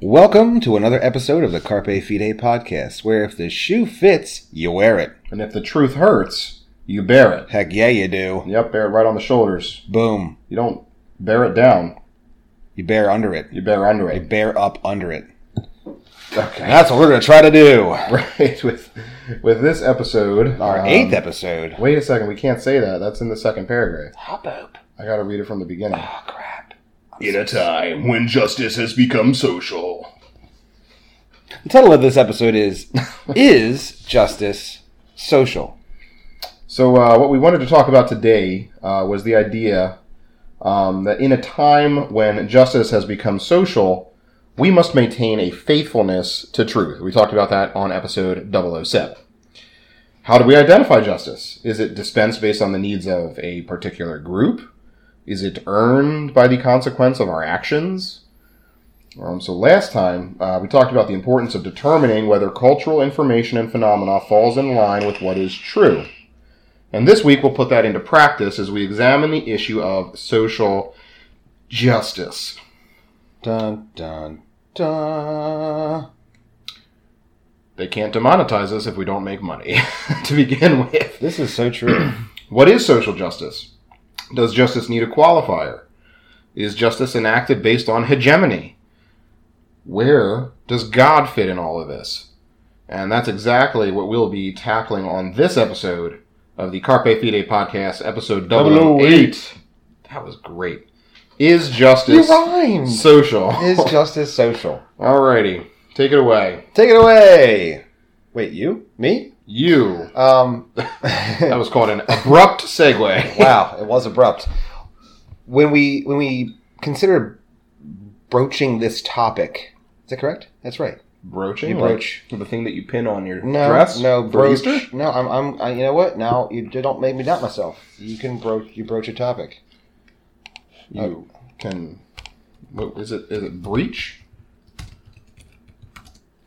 Welcome to another episode of the Carpe Fide podcast, where if the shoe fits, you wear it. And if the truth hurts, you bear it. Heck yeah, you do. Yep, bear it right on the shoulders. Boom. You don't bear it down, You bear under it. you bear under it. You it. bear up under it. Okay. And that's what we're going to try to do. Right, with with this episode. Our um, eighth episode. Wait a second, we can't say that. That's in the second paragraph. Hop up. I gotta read it from the beginning. Oh, crap. In a time when justice has become social. The title of this episode is Is Justice Social? So, uh, what we wanted to talk about today uh, was the idea um, that in a time when justice has become social, we must maintain a faithfulness to truth. We talked about that on episode 007. How do we identify justice? Is it dispensed based on the needs of a particular group? Is it earned by the consequence of our actions? Um, so last time uh, we talked about the importance of determining whether cultural information and phenomena falls in line with what is true. And this week we'll put that into practice as we examine the issue of social justice. Dun, dun, dun. They can't demonetize us if we don't make money, to begin with. This is so true. What is social justice? Does justice need a qualifier? Is justice enacted based on hegemony? Where does God fit in all of this? And that's exactly what we'll be tackling on this episode of the Carpe Fide podcast, episode 008. That was great. Is justice social? Is justice social? Alrighty, take it away. Take it away. Wait, you? Me? You. Um, That was called an abrupt segue. wow, it was abrupt. When we when we consider broaching this topic, is that correct? That's right. Broaching? You broach. Like the thing that you pin on your No, dress? no, broach. No, I'm, I'm. I, you know what? Now you don't make me doubt myself. You can broach. You broach a topic. You can. What is it? Is it breach?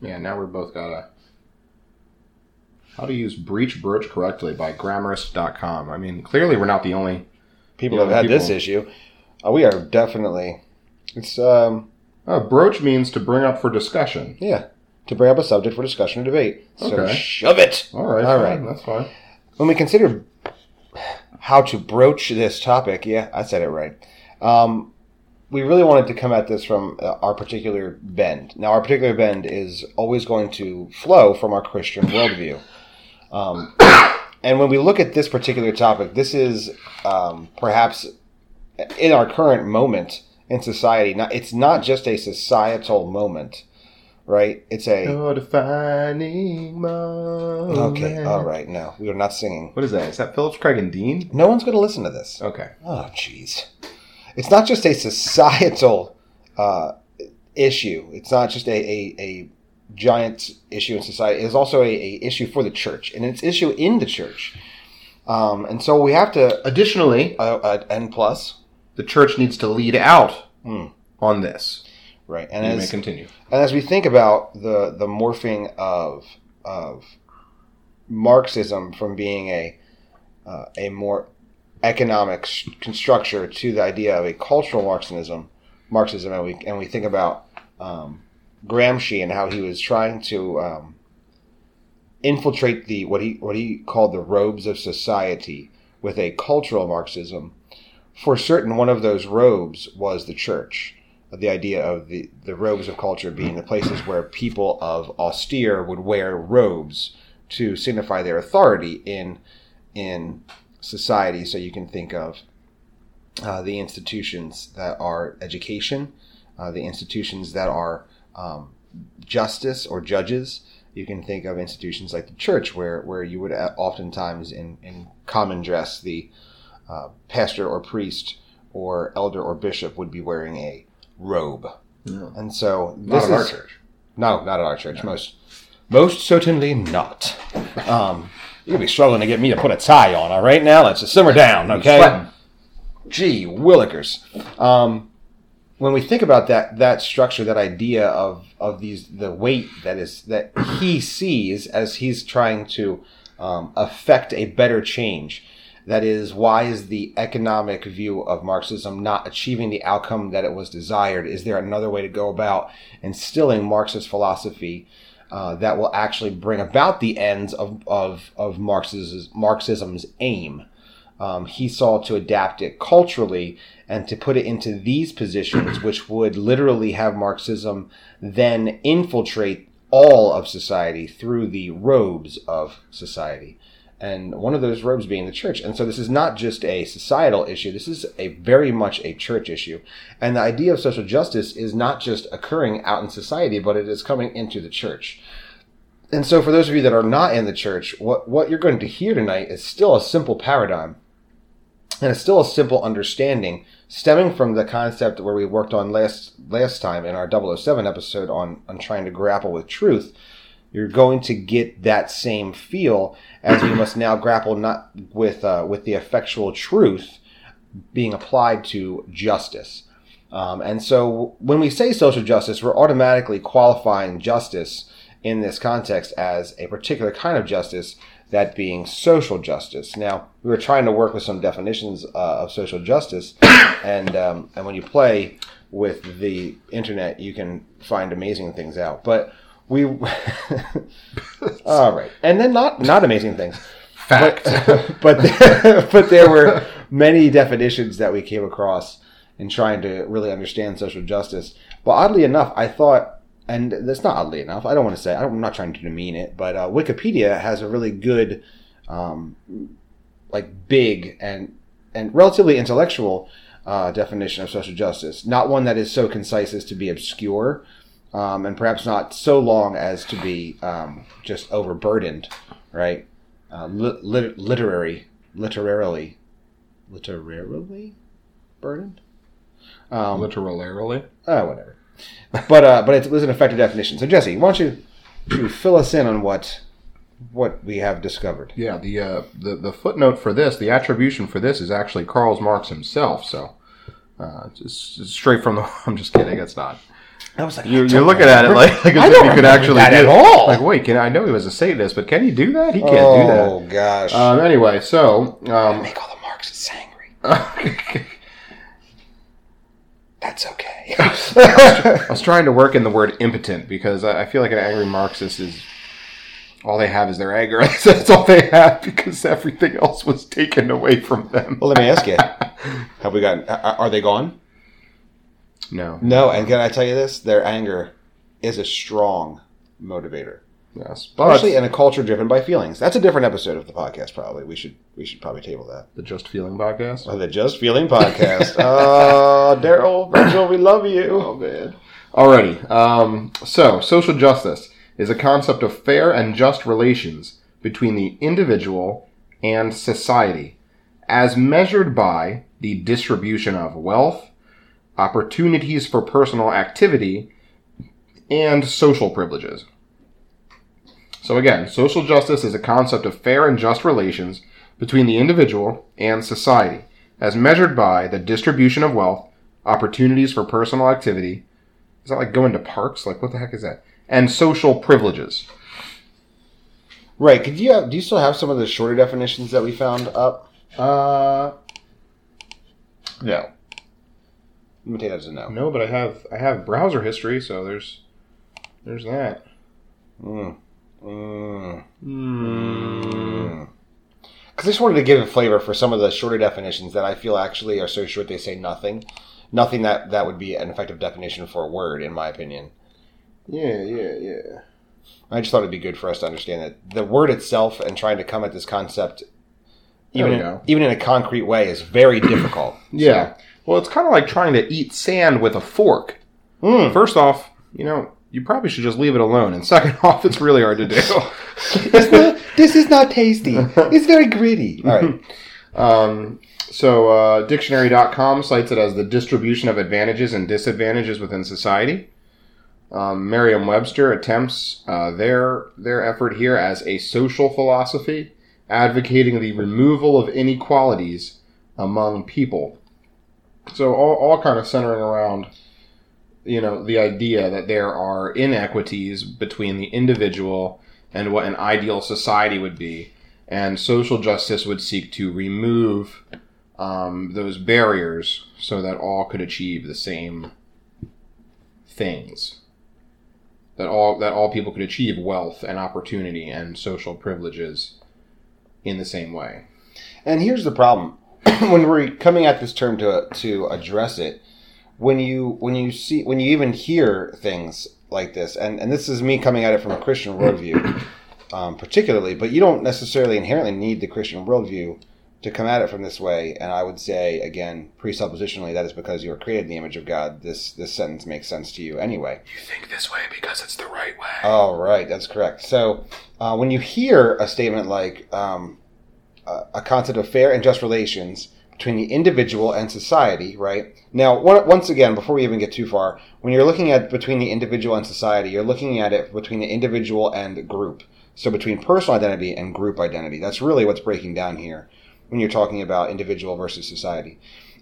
Yeah. Now we're both got a. How to use breach broach correctly by Grammarist.com. I mean, clearly we're not the only. People Yeah, have had this issue. Uh, we are definitely. It's um Uh, broach means to bring up for discussion. yeah to bring up a subject for discussion or debate. So Okay. shove it. All right. All fine, right. That's fine. when we consider how to broach this topic, yeah, I said it right. Um, we really wanted to come at this from uh, our particular bend. Now, our particular bend is always going to flow from our Christian worldview. Um, and when we look at this particular topic, this is um, perhaps in our current moment in society. Not, it's not just a societal moment, right? It's a Your defining moment. okay. All right, no, we are not singing. What is that? Is that Phillips Craig and Dean? No one's going to listen to this. Okay. Oh, jeez. It's not just a societal uh, issue. It's not just a, a, a giant issue in society. It's also a, a issue for the church, and it's issue in the church. Um, and so we have to. Additionally, Uh, uh, N plus, the church needs to lead out Hmm. on this. right? And you may as continue. and as we think about the the morphing of of Marxism from being a uh, a more economic structure to the idea of a cultural Marxism, Marxism, and we and we think about um, Gramsci and how he was trying to um, infiltrate the what he what he called the robes of society with a cultural Marxism. For certain, one of those robes was the church. The idea of the, the robes of culture being the places where people of austere would wear robes to signify their authority in in society. So you can think of uh, the institutions that are education, uh, the institutions that are um, justice or judges. You can think of institutions like the church, where, where you would uh, oftentimes in, in common dress, the uh, pastor or priest or elder or bishop would be wearing a robe. Yeah. And so Not in our church. No, not at our church. Most most certainly not. Um, you're gonna be struggling to get me to put a tie on. All right, now let's just simmer down, okay? Gee, willikers. Um, when we think about that that structure, that idea of of these the weight that is that he sees as he's trying to um, affect a better change, That is, why is the economic view of Marxism not achieving the outcome that it was desired? Is there another way to go about instilling Marxist philosophy uh, that will actually bring about the ends of, of, of Marx's, Marxism's aim? Um, he saw to adapt it culturally and to put it into these positions, which would literally have Marxism then infiltrate all of society through the robes of society. And one of those robes being the church. And so this is not just a societal issue. This is a very much a church issue. And the idea of social justice is not just occurring out in society, but it is coming into the church. And so for those of you that are not in the church, what, what you're going to hear tonight is still a simple paradigm. And it's still a simple understanding stemming from the concept where we worked on last last time in our 007 episode on on trying to grapple with truth. You're going to get that same feel as we must now grapple not with uh, with the effectual truth being applied to justice. Um, and so when we say social justice we're automatically qualifying justice in this context as a particular kind of justice that being social justice. Now, we were trying to work with some definitions uh, of social justice, and um, and when you play with the internet, you can find amazing things out. But we, all right, and then not not amazing things. Fact, but but, but there were many definitions that we came across in trying to really understand social justice. But oddly enough, I thought and that's not oddly enough. I don't want to say I'm not trying to demean it, but uh, Wikipedia has a really good, um, like big and and relatively intellectual uh, definition of social justice. Not one that is so concise as to be obscure, um, and perhaps not so long as to be um, just overburdened, right? Uh, li- literary, literarily, literarily burdened. Um, literarily. Oh, whatever but uh, but it was an effective definition. So Jesse, why don't you, you fill us in on what what we have discovered? Yeah, the uh, the the footnote for this, the attribution for this, is actually Karl Marx himself. So uh, just, just straight from the. I'm just kidding. It's not. I was like, you're, you're looking at it like, like as if you could actually that do at all. Like, wait, can I know he was a Satanist, but can he do that? He can't oh, do that. Oh gosh. Um, anyway, so um, make all the Marxists angry. That's okay. I was trying to work in the word impotent because I feel like an angry Marxist is all they have is their anger. That's all they have because everything else was taken away from them. Well, let me ask you: Have we gotten? Are they gone? No. No, and can I tell you this? Their anger is a strong motivator. Yes, but especially in a culture driven by feelings. That's a different episode of the podcast. Probably we should we should probably table that. The Just Feeling podcast. Oh, the Just Feeling podcast. oh, Daryl, Rachel, we love you. Oh man. Alrighty. Um, so social justice is a concept of fair and just relations between the individual and society, as measured by the distribution of wealth, opportunities for personal activity, and social privileges. So again, social justice is a concept of fair and just relations between the individual and society, as measured by the distribution of wealth, opportunities for personal activity. Is that like going to parks? Like what the heck is that? And social privileges. Right. Could you have, do you still have some of the shorter definitions that we found up? Uh, no. Let me take that as a no. No, but I have I have browser history, so there's there's that. Mm. Mm. Mm. Because I just wanted to give a flavor for some of the shorter definitions that I feel actually are so short they say nothing. Nothing that that would be an effective definition for a word, in my opinion. Yeah, yeah, yeah. I just thought it'd be good for us to understand that the word itself and trying to come at this concept, even in, even in a concrete way, is very difficult. Yeah. So. Well, it's kind of like trying to eat sand with a fork. Mm. First off, you know, you probably should just leave it alone. And second off, it's really hard to do. not, this is not tasty. It's very gritty. All right. Um, so, uh, dictionary.com cites it as the distribution of advantages and disadvantages within society. Um, Merriam Webster attempts uh, their, their effort here as a social philosophy, advocating the removal of inequalities among people. So, all, all kind of centering around you know the idea that there are inequities between the individual and what an ideal society would be and social justice would seek to remove um, those barriers so that all could achieve the same things. That all that all people could achieve wealth and opportunity and social privileges in the same way. And here's the problem: when we're coming at this term to to address it, when you when you see when you even hear things like this, and and this is me coming at it from a Christian worldview, um, particularly, but you don't necessarily inherently need the Christian worldview to come at it from this way. And I would say again, presuppositionally, that is because you are created in the image of God. This this sentence makes sense to you anyway. You think this way because it's the right way. Oh, right, that's correct. So uh, when you hear a statement like um, a, a concept of fair and just relations between the individual and society, right? Now, once again, before we even get too far, when you're looking at between the individual and society, you're looking at it between the individual and the group. So between personal identity and group identity. That's really what's breaking down here when you're talking about individual versus society,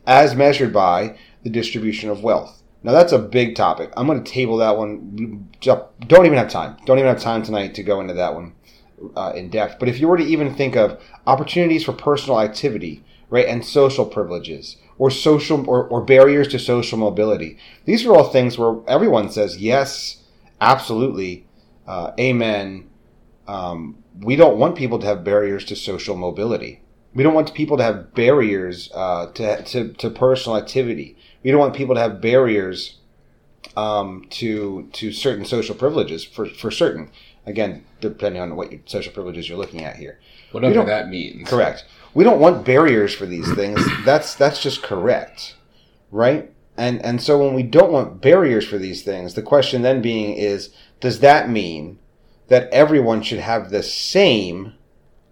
as measured by the distribution of wealth. Now that's a big topic. I'm going to table that one. Don't even have time. Don't even have time tonight to go into that one uh, in depth. But if you were to even think of opportunities for personal activity, right, and social privileges, or social or, or barriers to social mobility, these are all things where everyone says yes, absolutely, uh, amen. Um, we don't want people to have barriers to social mobility. We don't want people to have barriers uh, to, to, to personal activity. We don't want people to have barriers um, to to certain social privileges for, for certain. Again, depending on what social privileges you're looking at here. Whatever that means. Correct. We don't want barriers for these things. That's that's just correct, right? And and so when we don't want barriers for these things, the question then being is, does that mean that everyone should have the same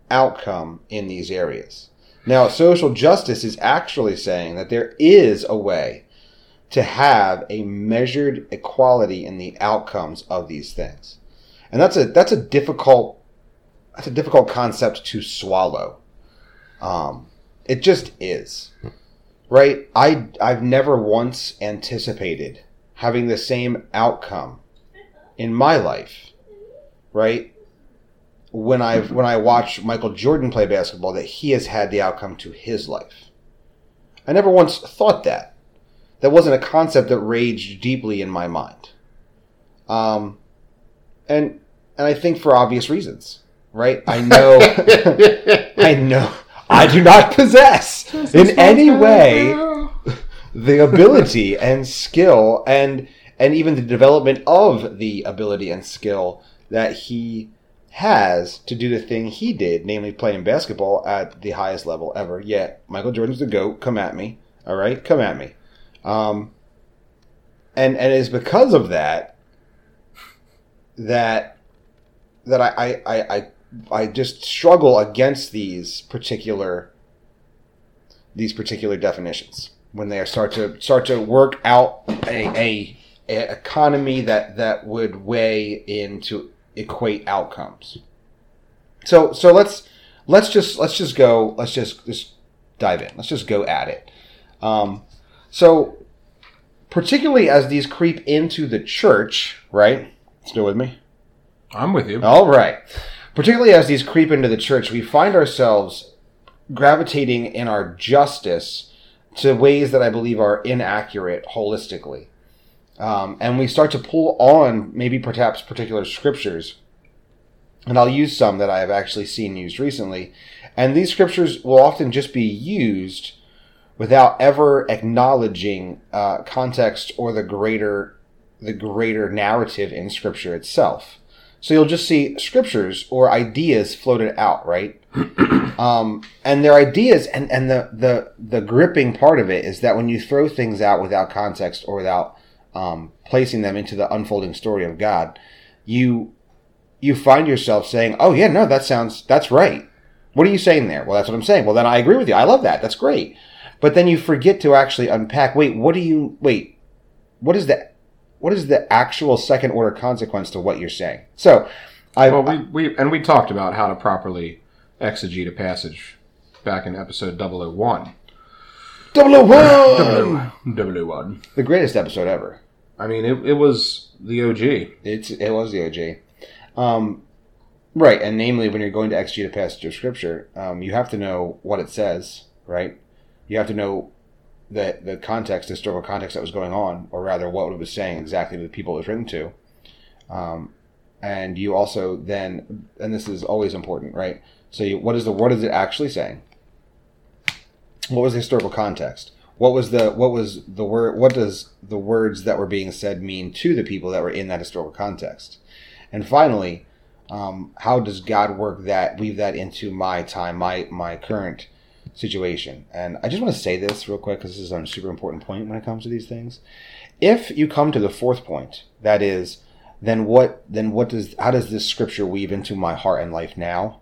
outcome in these areas. Now, social justice is actually saying that there is a way to have a measured equality in the outcomes of these things. And that's a that's a difficult that's a difficult concept to swallow. Um, it just is. Right? I I've never once anticipated having the same outcome in my life. Right? when I when I watch Michael Jordan play basketball that he has had the outcome to his life. I never once thought that. That wasn't a concept that raged deeply in my mind. Um, and and I think for obvious reasons, right? I know, I know, I do not possess in any way the ability and skill and and even the development of the ability and skill that he has to do the thing he did, namely playing basketball at the highest level ever. Yet Michael Jordan's the goat. Come at me, all right? Come at me. Um, and and it's because of that that that I I, I I just struggle against these particular these particular definitions when they start to start to work out a, a, a economy that that would weigh into equate outcomes. So so let's let's just let's just go let's just just dive in. Let's just go at it. Um, so particularly as these creep into the church, right? Still with me? I'm with you. All right. Particularly as these creep into the church, we find ourselves gravitating in our justice to ways that I believe are inaccurate holistically. Um, and we start to pull on maybe perhaps particular scriptures. And I'll use some that I have actually seen used recently. And these scriptures will often just be used without ever acknowledging uh, context or the greater the greater narrative in scripture itself. So you'll just see scriptures or ideas floated out, right? um, and their ideas, and, and the, the, the gripping part of it is that when you throw things out without context or without um, placing them into the unfolding story of God, you you find yourself saying, "Oh yeah, no, that sounds that's right." What are you saying there? Well, that's what I'm saying. Well, then I agree with you. I love that. That's great. But then you forget to actually unpack. Wait, what do you wait? What is the what is the actual second order consequence to what you're saying? So, I well, we, we and we talked about how to properly exegete a passage back in episode 001. 001! 001. The greatest episode ever. I mean, it, it was the OG. It's it was the OG. Um, Right, and namely, when you're going to exegete a passage of scripture, um, you have to know what it says, right? You have to know the the context, historical context that was going on, or rather, what it was saying exactly to the people it was written to. Um, and you also then, and this is always important, right? So, you, what is the what is it actually saying? What was the historical context? What was the what was the word? What does the words that were being said mean to the people that were in that historical context? And finally, um, how does God work that, weave that into my time, my my current situation? And I just want to say this real quick because this is a super important point when it comes to these things. If you come to the fourth point, that is, then what then what does how does this scripture weave into my heart and life now?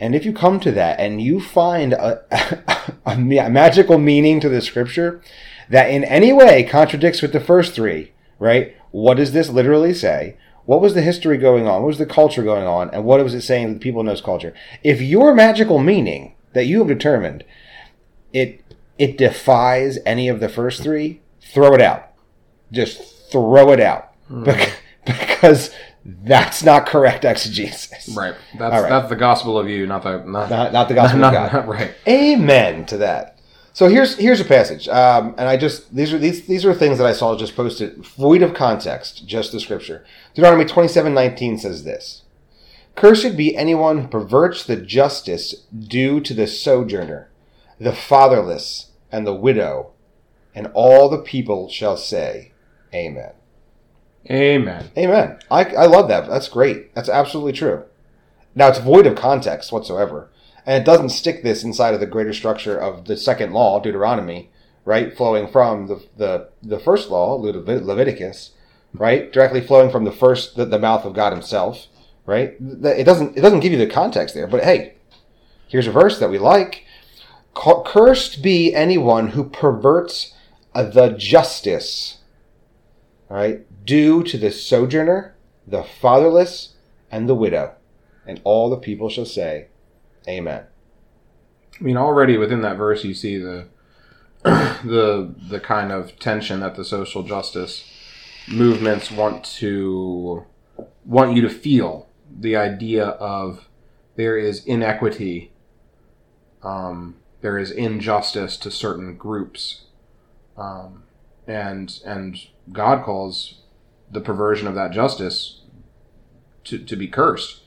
And if you come to that and you find a, a, magical meaning to the scripture that in any way contradicts with the first three, right? What does this literally say? What was the history going on? What was the culture going on? And what was it saying to the people in those culture? If your magical meaning that you have determined, it it defies any of the first three, throw it out. Just throw it out. Mm. Because that's not correct exegesis. Right. That's right. that's the gospel of you, not the not, not, not the gospel not, of God. Not, right. Amen to that. So here's here's a passage, um, and I just these are these these are things that I saw just posted void of context, just the scripture. Deuteronomy twenty seven nineteen says this: "Cursed be anyone who perverts the justice due to the sojourner, the fatherless, and the widow, and all the people shall say, Amen." Amen. Amen. I I love that. That's great. That's absolutely true. Now it's void of context whatsoever and it doesn't stick this inside of the greater structure of the second law, Deuteronomy, right, flowing from the the, the first law, Leviticus, right, directly flowing from the first the, the mouth of God Himself, right. It doesn't it doesn't give you the context there, but hey, here's a verse that we like. Cursed be anyone who perverts uh, the justice, all right, due to the sojourner, the fatherless, and the widow, and all the people shall say, Amen. I mean, already within that verse, you see the the the kind of tension that the social justice movements want to want you to feel. The idea of there is inequity, um, there is injustice to certain groups, um, and and God calls the perversion of that justice to, to be cursed.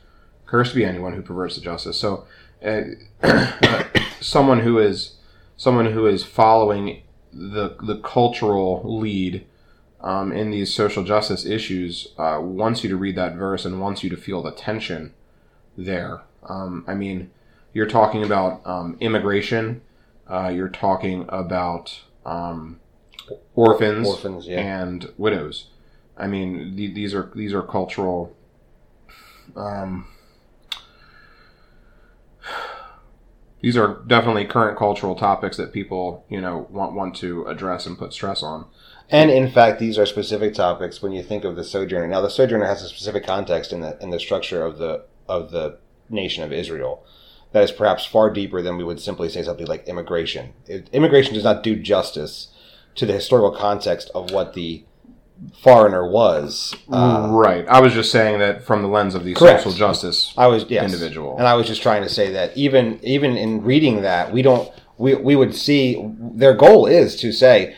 Cursed be anyone who perverts the justice. So uh, someone who is someone who is following the the cultural lead um, in these social justice issues uh, wants you to read that verse and wants you to feel the tension there. Um, I mean, you're talking about um, immigration. Uh, you're talking about um, orphans, orphans yeah. and widows. I mean, th- these are these are cultural. Um, these are definitely current cultural topics that people you know want want to address and put stress on. And in fact, these are specific topics when you think of the sojourner. Now, the sojourner has a specific context in the in the structure of the of the nation of Israel that is perhaps far deeper than we would simply say something like immigration. It, immigration does not do justice to the historical context of what the foreigner was. Uh, right. I was just saying that from the lens of the correct. social justice I was yes. individual. And I was just trying to say that even even in reading that, we don't we we would see their goal is to say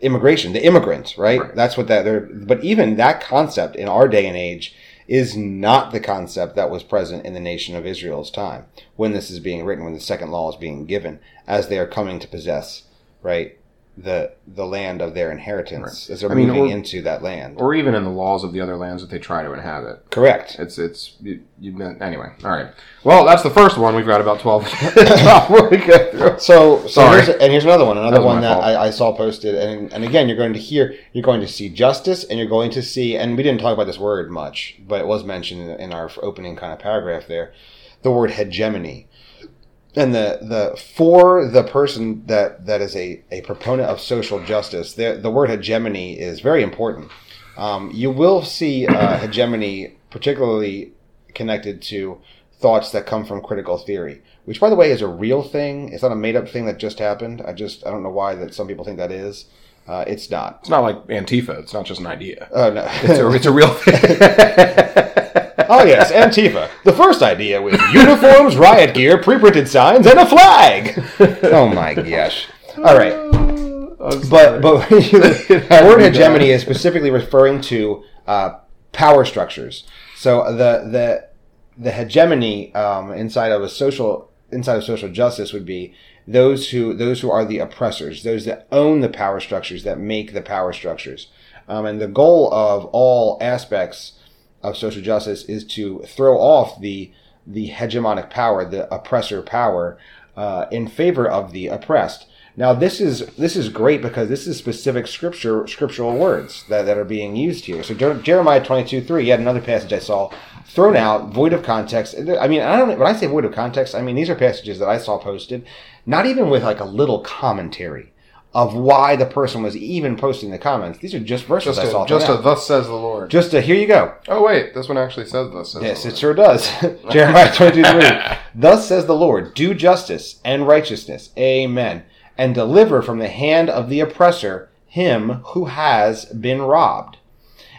immigration, the immigrants, right? right. That's what that they're but even that concept in our day and age is not the concept that was present in the nation of Israel's time when this is being written, when the second law is being given, as they are coming to possess, right? The the land of their inheritance right. as they're I mean, moving or, into that land, or even in the laws of the other lands that they try to inhabit. Correct. It's it's you, you anyway. All right. Well, that's the first one. We've got about twelve. we get through. So, so Sorry. Here's, and here's another one. Another that one that I, I, saw posted, and and again, you're going to hear, you're going to see justice, and you're going to see, and we didn't talk about this word much, but it was mentioned in, in our opening kind of paragraph there, the word hegemony and the the for the person that that is a, a proponent of social justice, the the word hegemony is very important. Um, you will see uh, hegemony particularly connected to thoughts that come from critical theory, which by the way is a real thing. It's not a made up thing that just happened. I just I don't know why that some people think that is. Uh, it's not. It's not like Antifa. It's not just an idea. Oh no, it's a, it's a real thing. oh yes, Antifa. The first idea was uniforms, riot gear, pre-printed signs, and a flag. Oh my gosh! All right, but but the word hegemony is specifically referring to uh, power structures. So the the the hegemony um, inside of a social inside of social justice would be those who those who are the oppressors, those that own the power structures, that make the power structures. Um, and the goal of all aspects of social justice is to throw off the the hegemonic power, the oppressor power, uh, in favor of the oppressed. Now this is this is great because this is specific scripture scriptural words that, that are being used here. So Jeremiah twenty two three, yet another passage I saw thrown out, void of context. I mean, I don't when I say void of context, I mean these are passages that I saw posted, not even with like a little commentary of why the person was even posting the comments. These are just verses Just I saw. a, just a out. thus says the Lord. just a here you go. oh wait, this one actually says thus says Yes, it sure does. Jeremiah 22 3. Thus says the Lord, do justice and righteousness. Amen. And deliver from the hand of the oppressor him who has been robbed.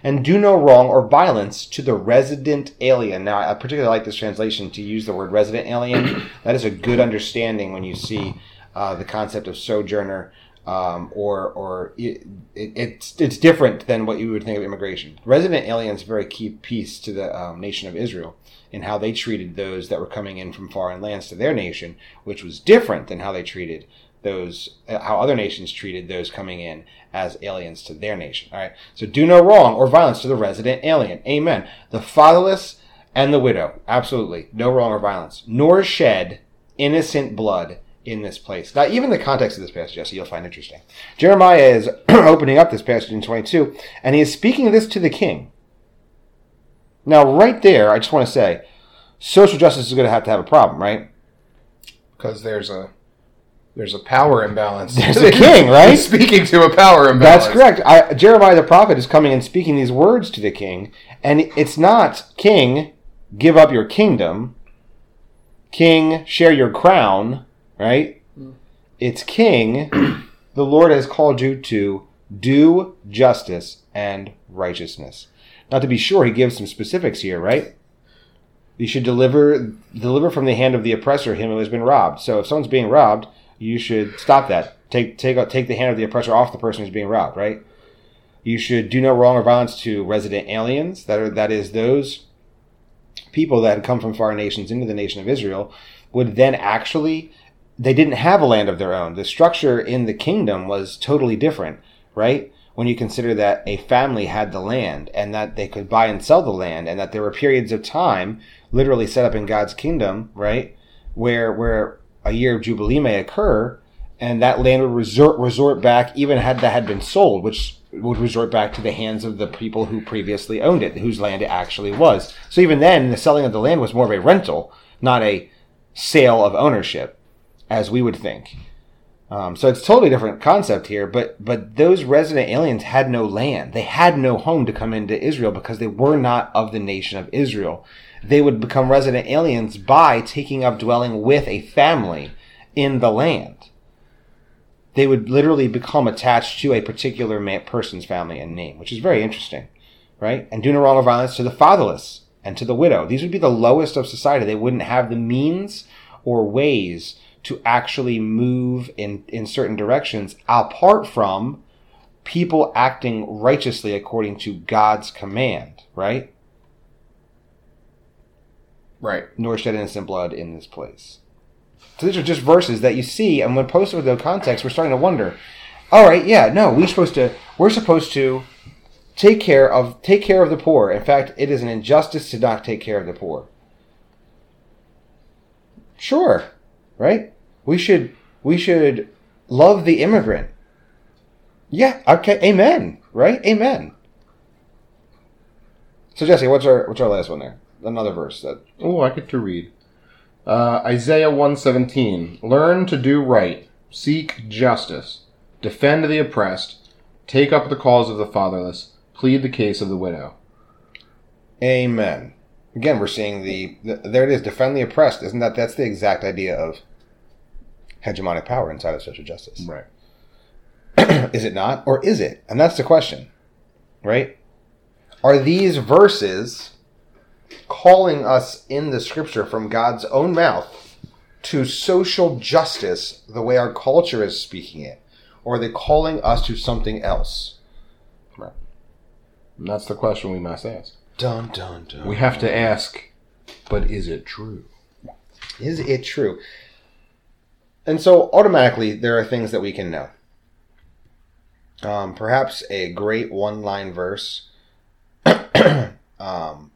And do no wrong or violence to the resident alien. Now, I particularly like this translation to use the word resident alien. that is a good understanding when you see uh, the concept of sojourner um, or or it, it, it's it's different than what you would think of immigration. Resident aliens very key piece to the um, nation of Israel and how they treated those that were coming in from foreign lands to their nation, which was different than how they treated those uh, how other nations treated those coming in as aliens to their nation. All right, so do no wrong or violence to the resident alien. Amen. The fatherless and the widow, absolutely no wrong or violence, nor shed innocent blood in this place. Now, even the context of this passage, Jesse, you'll find interesting. Jeremiah is opening up this passage in 22, and he is speaking this to the king. Now, right there, I just want to say, social justice is going to have to have a problem, right? because there's a there's a power imbalance. There's a king, right? He's speaking to a power imbalance. That's correct. I, Jeremiah the prophet is coming and speaking these words to the king, and it's not, King, give up your kingdom, King, share your crown, right? Hmm. It's King, the Lord has called you to do justice and righteousness. Now, to be sure, he gives some specifics here, right? You should deliver deliver from the hand of the oppressor him who has been robbed. So, if someone's being robbed, you should stop that. Take take take the hand of the oppressor off the person who's being robbed, right? You should do no wrong or violence to resident aliens. That are that is those people that had come from foreign nations into the nation of Israel would then actually they didn't have a land of their own. The structure in the kingdom was totally different, right? When you consider that a family had the land and that they could buy and sell the land and that there were periods of time literally set up in God's kingdom, right? Where where a year of jubilee may occur and that land would resort resort back even had that had been sold, which would resort back to the hands of the people who previously owned it, whose land it actually was. So even then, the selling of the land was more of a rental, not a sale of ownership, as we would think. Um, so it's totally different concept here, but but those resident aliens had no land. They had no home to come into Israel because they were not of the nation of Israel. They would become resident aliens by taking up dwelling with a family in the land. They would literally become attached to a particular man, person's family and name, which is very interesting, right? And do or violence to the fatherless and to the widow. These would be the lowest of society. They wouldn't have the means or ways to actually move in, in certain directions apart from people acting righteously according to God's command, right? Right. Nor shed innocent blood in this place. So these are just verses that you see, and when posted with no context, we're starting to wonder. All right, yeah, no, we're supposed to we're supposed to take care of take care of the poor. In fact, it is an injustice to not take care of the poor. Sure, right? We should we should love the immigrant. Yeah, okay, amen, right? Amen. So Jesse, what's our what's our last one there? Another verse that Oh, I get to read. Uh, Isaiah 117. Learn to do right. Seek justice. Defend the oppressed. Take up the cause of the fatherless. Plead the case of the widow. Amen. Again, we're seeing the, the there it is. Defend the oppressed. Isn't that that's the exact idea of hegemonic power inside of social justice? Right. is it not, or is it? And that's the question, right? Are these verses calling us in the scripture from God's own mouth to social justice the way our culture is speaking it? Or are they calling us to something else? And that's the question we must ask. Dun dun dun. We have to ask, but is it true? Is it true? And so automatically there are things that we can know. Um, perhaps a great one line verse. um,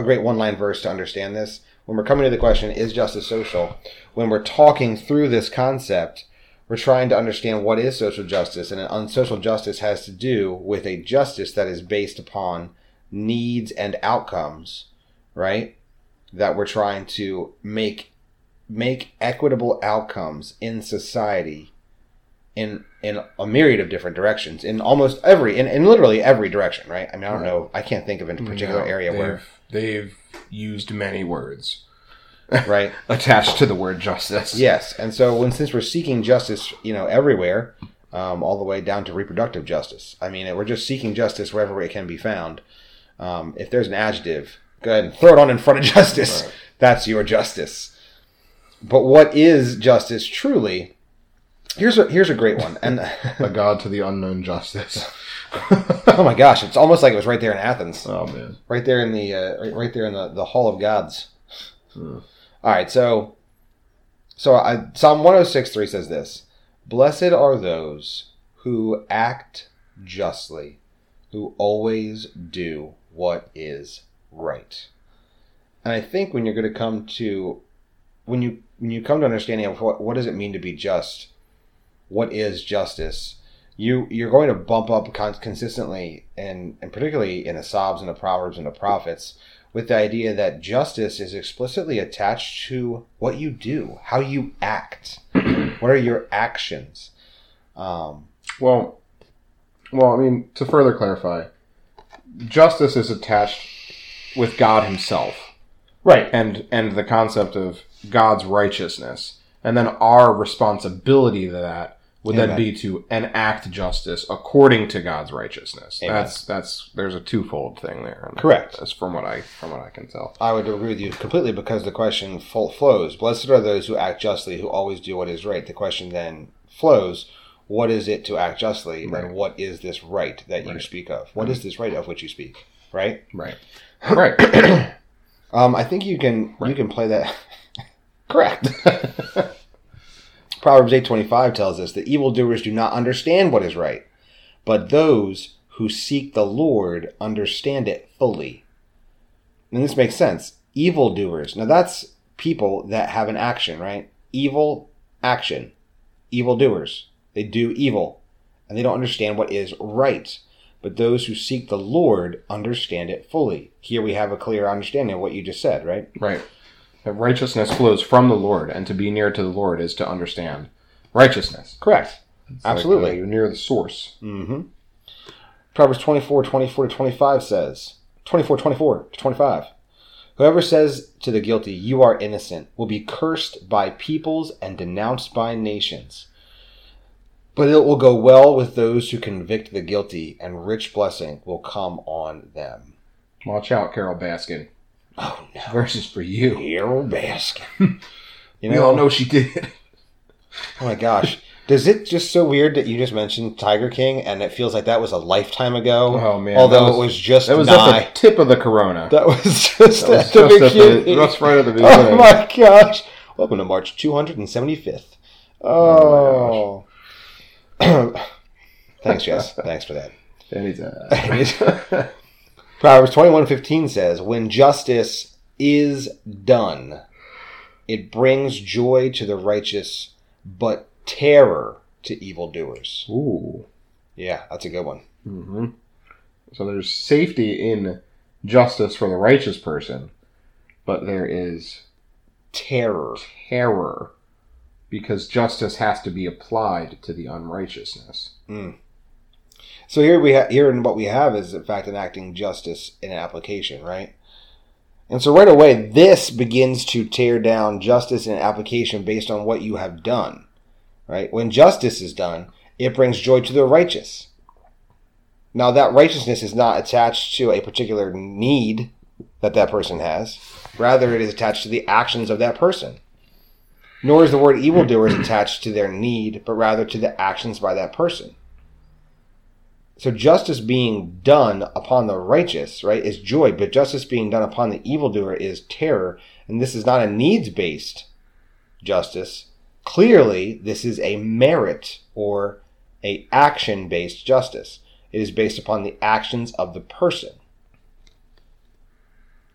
a great one line verse to understand this. When we're coming to the question, is justice social? When we're talking through this concept, we're trying to understand what is social justice. And an social justice has to do with a justice that is based upon needs and outcomes, right? That we're trying to make make equitable outcomes in society in in a myriad of different directions in almost every in, in literally every direction right i mean i don't know i can't think of a particular No, area where they've, used many words. Right. Attached to the word justice. yes. And so when since we're seeking justice you know everywhere um, all the way down to reproductive justice i mean we're just seeking justice wherever it can be found. Um, if there's an adjective go ahead and throw it on in front of justice. Right. that's your justice. But what is justice truly? Here's a here's a great one. And A god to the unknown justice. oh my gosh it's almost like it was right there in athens oh man. right there in the uh, right, there in the, the hall of gods Hmm. all right so so I, psalm 106 3 says this blessed are those who act justly who always do what is right and i think when you're going to come to when you when you come to understanding of what, what does it mean to be just what is justice you you're going to bump up con- consistently and and particularly in the Psalms and the Proverbs and the prophets with the idea that justice is explicitly attached to what you do, how you act, what are your actions. Um, Well, well, I mean, to further clarify, justice is attached with God Himself, right. and and the concept of God's righteousness, and then our responsibility to that would then Amen. be to enact justice according to God's righteousness. Amen. That's that's there's a twofold thing there. Correct. That's from what I from what I can tell. I would agree with you completely because the question full flows. Blessed are those who act justly, who always do what is right. The question then flows. What is it to act justly, Right. and what is this right that you Right. speak of? What is this right of which you speak? Right. Right. Right. Um, I think you can you can play that. Correct. Proverbs eight twenty five tells us that evildoers do not understand what is right, but those who seek the Lord understand it fully. And this makes sense. Evildoers. Now that's people that have an action, right? Evil action. Evildoers. They do evil, and they don't understand what is right. But those who seek the Lord understand it fully. Here we have a clear understanding of what you just said, right? Right. That righteousness flows from the Lord, and to be near to the Lord is to understand righteousness. Correct. It's like, Absolutely. uh, you're near the source. Mm-hmm. Proverbs 24, 24 to 25 says, 24, 24 to 25. Whoever says to the guilty, You are innocent, will be cursed by peoples and denounced by nations. But it will go well with those who convict the guilty, and rich blessing will come on them. Watch out, Carole Baskin. Oh, no. Verse is for you. Carole Baskin. You We all know she did. Oh my gosh. Does it just so weird that you just mentioned Tiger King and it feels like that was a lifetime ago? Oh, man, Although was- it was just That was nigh. at the tip of the corona. That was just That was at the just the, beginning. just right at the oh my gosh. Welcome to March 275th. Oh. Thanks, Jess. Thanks for that. Anytime. Proverbs 21:15 says, "When justice is done, it brings joy to the righteous, but terror to evildoers." Ooh. Yeah, that's a good one. hmm So there's safety in justice for the righteous person, but there is Terror. terror because justice has to be applied to the unrighteousness. So here we ha- here and what we have is in fact enacting justice in application, right? And so right away, this begins to tear down justice in application based on what you have done, right? When justice is done, it brings joy to the righteous. Now, that righteousness is not attached to a particular need that that person has. Rather, it is attached to the actions of that person. Nor is the word evildoers attached to their need, but rather to the actions by that person. So justice being done upon the righteous, right, is joy, but justice being done upon the evildoer is terror. And this is not a needs based justice. Clearly, this is a merit or a action based justice. It is based upon the actions of the person.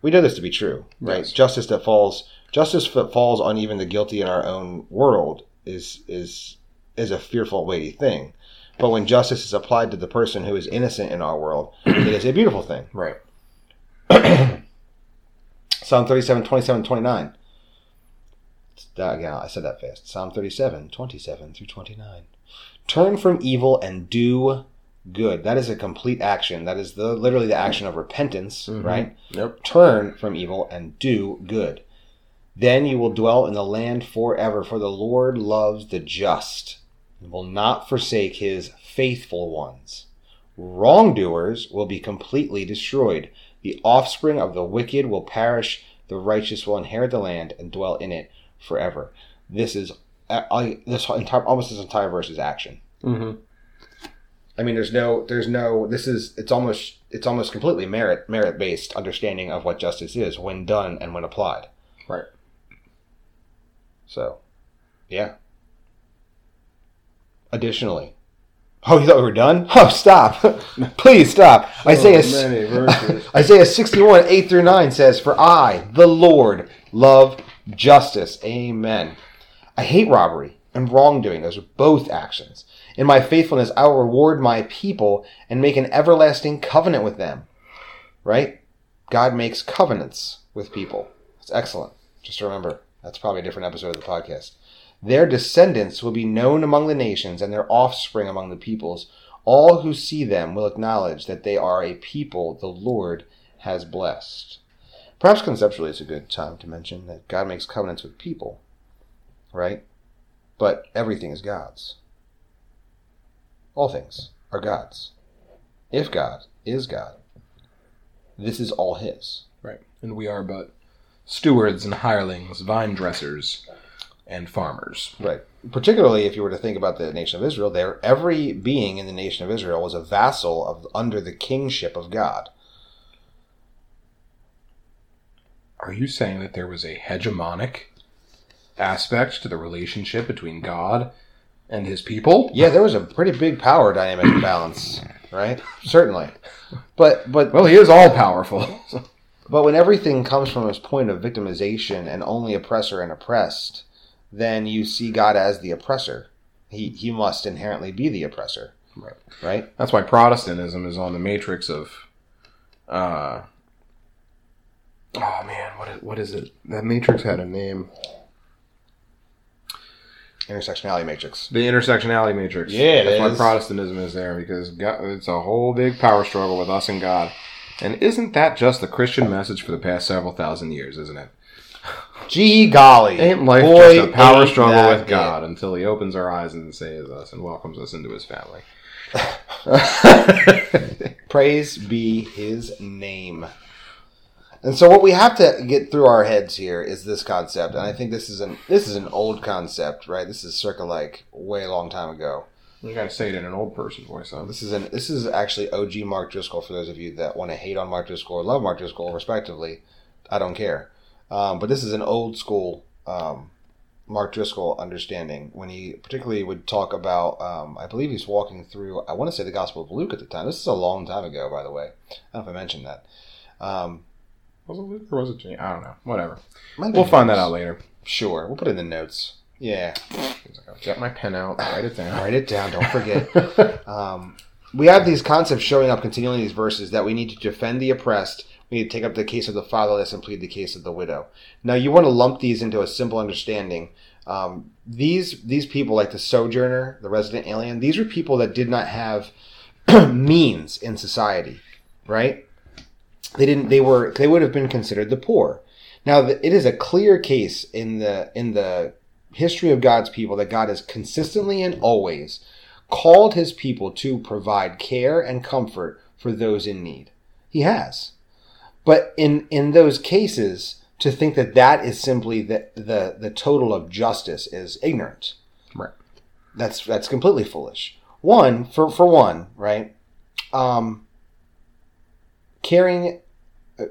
We know this to be true, right? Yes. Justice that falls justice that falls on even the guilty in our own world is is is a fearful, weighty thing. But when justice is applied to the person who is innocent in our world, it is a beautiful thing. Right. Psalm 37, 27, 29. That, again, I said that fast. Psalm 37, 27 through 29. Turn from evil and do good. That is a complete action. That is the literally the action of repentance, mm-hmm. right? Yep. Turn from evil and do good. Then you will dwell in the land forever, for the Lord loves the just and will not forsake his faithful ones. Wrongdoers will be completely destroyed. The offspring of the wicked will perish. The righteous will inherit the land and dwell in it forever. This is I, I- this entire almost this entire verse is action. Mm-hmm. I mean, there's no, there's no. This is it's almost it's almost completely merit merit based understanding of what justice is when done and when applied. Right. So, yeah. Additionally, oh, you thought we were done? Oh, stop! Please stop. Isaiah many. Isaiah sixty one eight through nine says, "For I, the Lord, love justice." Amen. I hate robbery and wrongdoing. Those are both actions. In my faithfulness, I will reward my people and make an everlasting covenant with them. Right? God makes covenants with people. It's excellent. Just remember, that's probably a different episode of the podcast. Their descendants will be known among the nations and their offspring among the peoples. All who see them will acknowledge that they are a people the Lord has blessed. Perhaps conceptually it's a good time to mention that God makes covenants with people, right? But everything is God's. All things are God's. If God is God, this is all His. Right. And we are but stewards and hirelings, vine dressers, and farmers. Right. Particularly if you were to think about the nation of Israel, there every being in the nation of Israel was a vassal of under the kingship of God. Are you saying that there was a hegemonic aspect to the relationship between God and his people? Yeah, there was a pretty big power dynamic imbalance, right? Certainly. But but Well, he is all powerful. but when everything comes from this point of victimization and only oppressor and oppressed, then you see God as the oppressor. He he must inherently be the oppressor, Right. right? That's why Protestantism is on the matrix of. Uh, oh man, what is, what is it? That matrix had a name. Intersectionality matrix. The intersectionality matrix. Yeah, it that's why. Protestantism is there because God, it's a whole big power struggle with us and God. And isn't that just the Christian message for the past several thousand years? Isn't it? Gee golly. Ain't life Boy, just a power struggle with God until He opens our eyes and saves us and welcomes us into His family? Praise be his name. And so what we have to get through our heads here is this concept, and I think this is an this is an old concept, right? This is circa like way a long time ago. You gotta say it in an old person voice, huh? This is an this is actually OG Mark Driscoll for those of you that want to hate on Mark Driscoll or love Mark Driscoll, respectively. I don't care, um, but this is an old school um, Mark Driscoll understanding when he particularly would talk about. Um, I believe he's walking through. I want to say the Gospel of Luke at the time. This is a long time ago, by the way. I don't know if I mentioned that. Um, Was it Luke or was it James? I don't know. Whatever. might have been We'll find that out later. Sure, we'll put it in the notes. Yeah, Get my pen out. Write it down. write it down. Don't forget. um, we have these concepts showing up continually in these verses that we need to defend the oppressed. We need to take up the case of the fatherless and plead the case of the widow. Now, you want to lump these into a simple understanding. Um, these these people, like the sojourner, the resident alien, these were people that did not have means in society, right? They didn't. They were. They would have been considered the poor. Now, it is a clear case in the in the history of God's people that God has consistently and always called his people to provide care and comfort for those in need. He has. But in, in those cases, to think that that is simply the, the, the total of justice is ignorant. Right. That's, that's completely foolish. One, for, for one, right? Um, carrying, uh,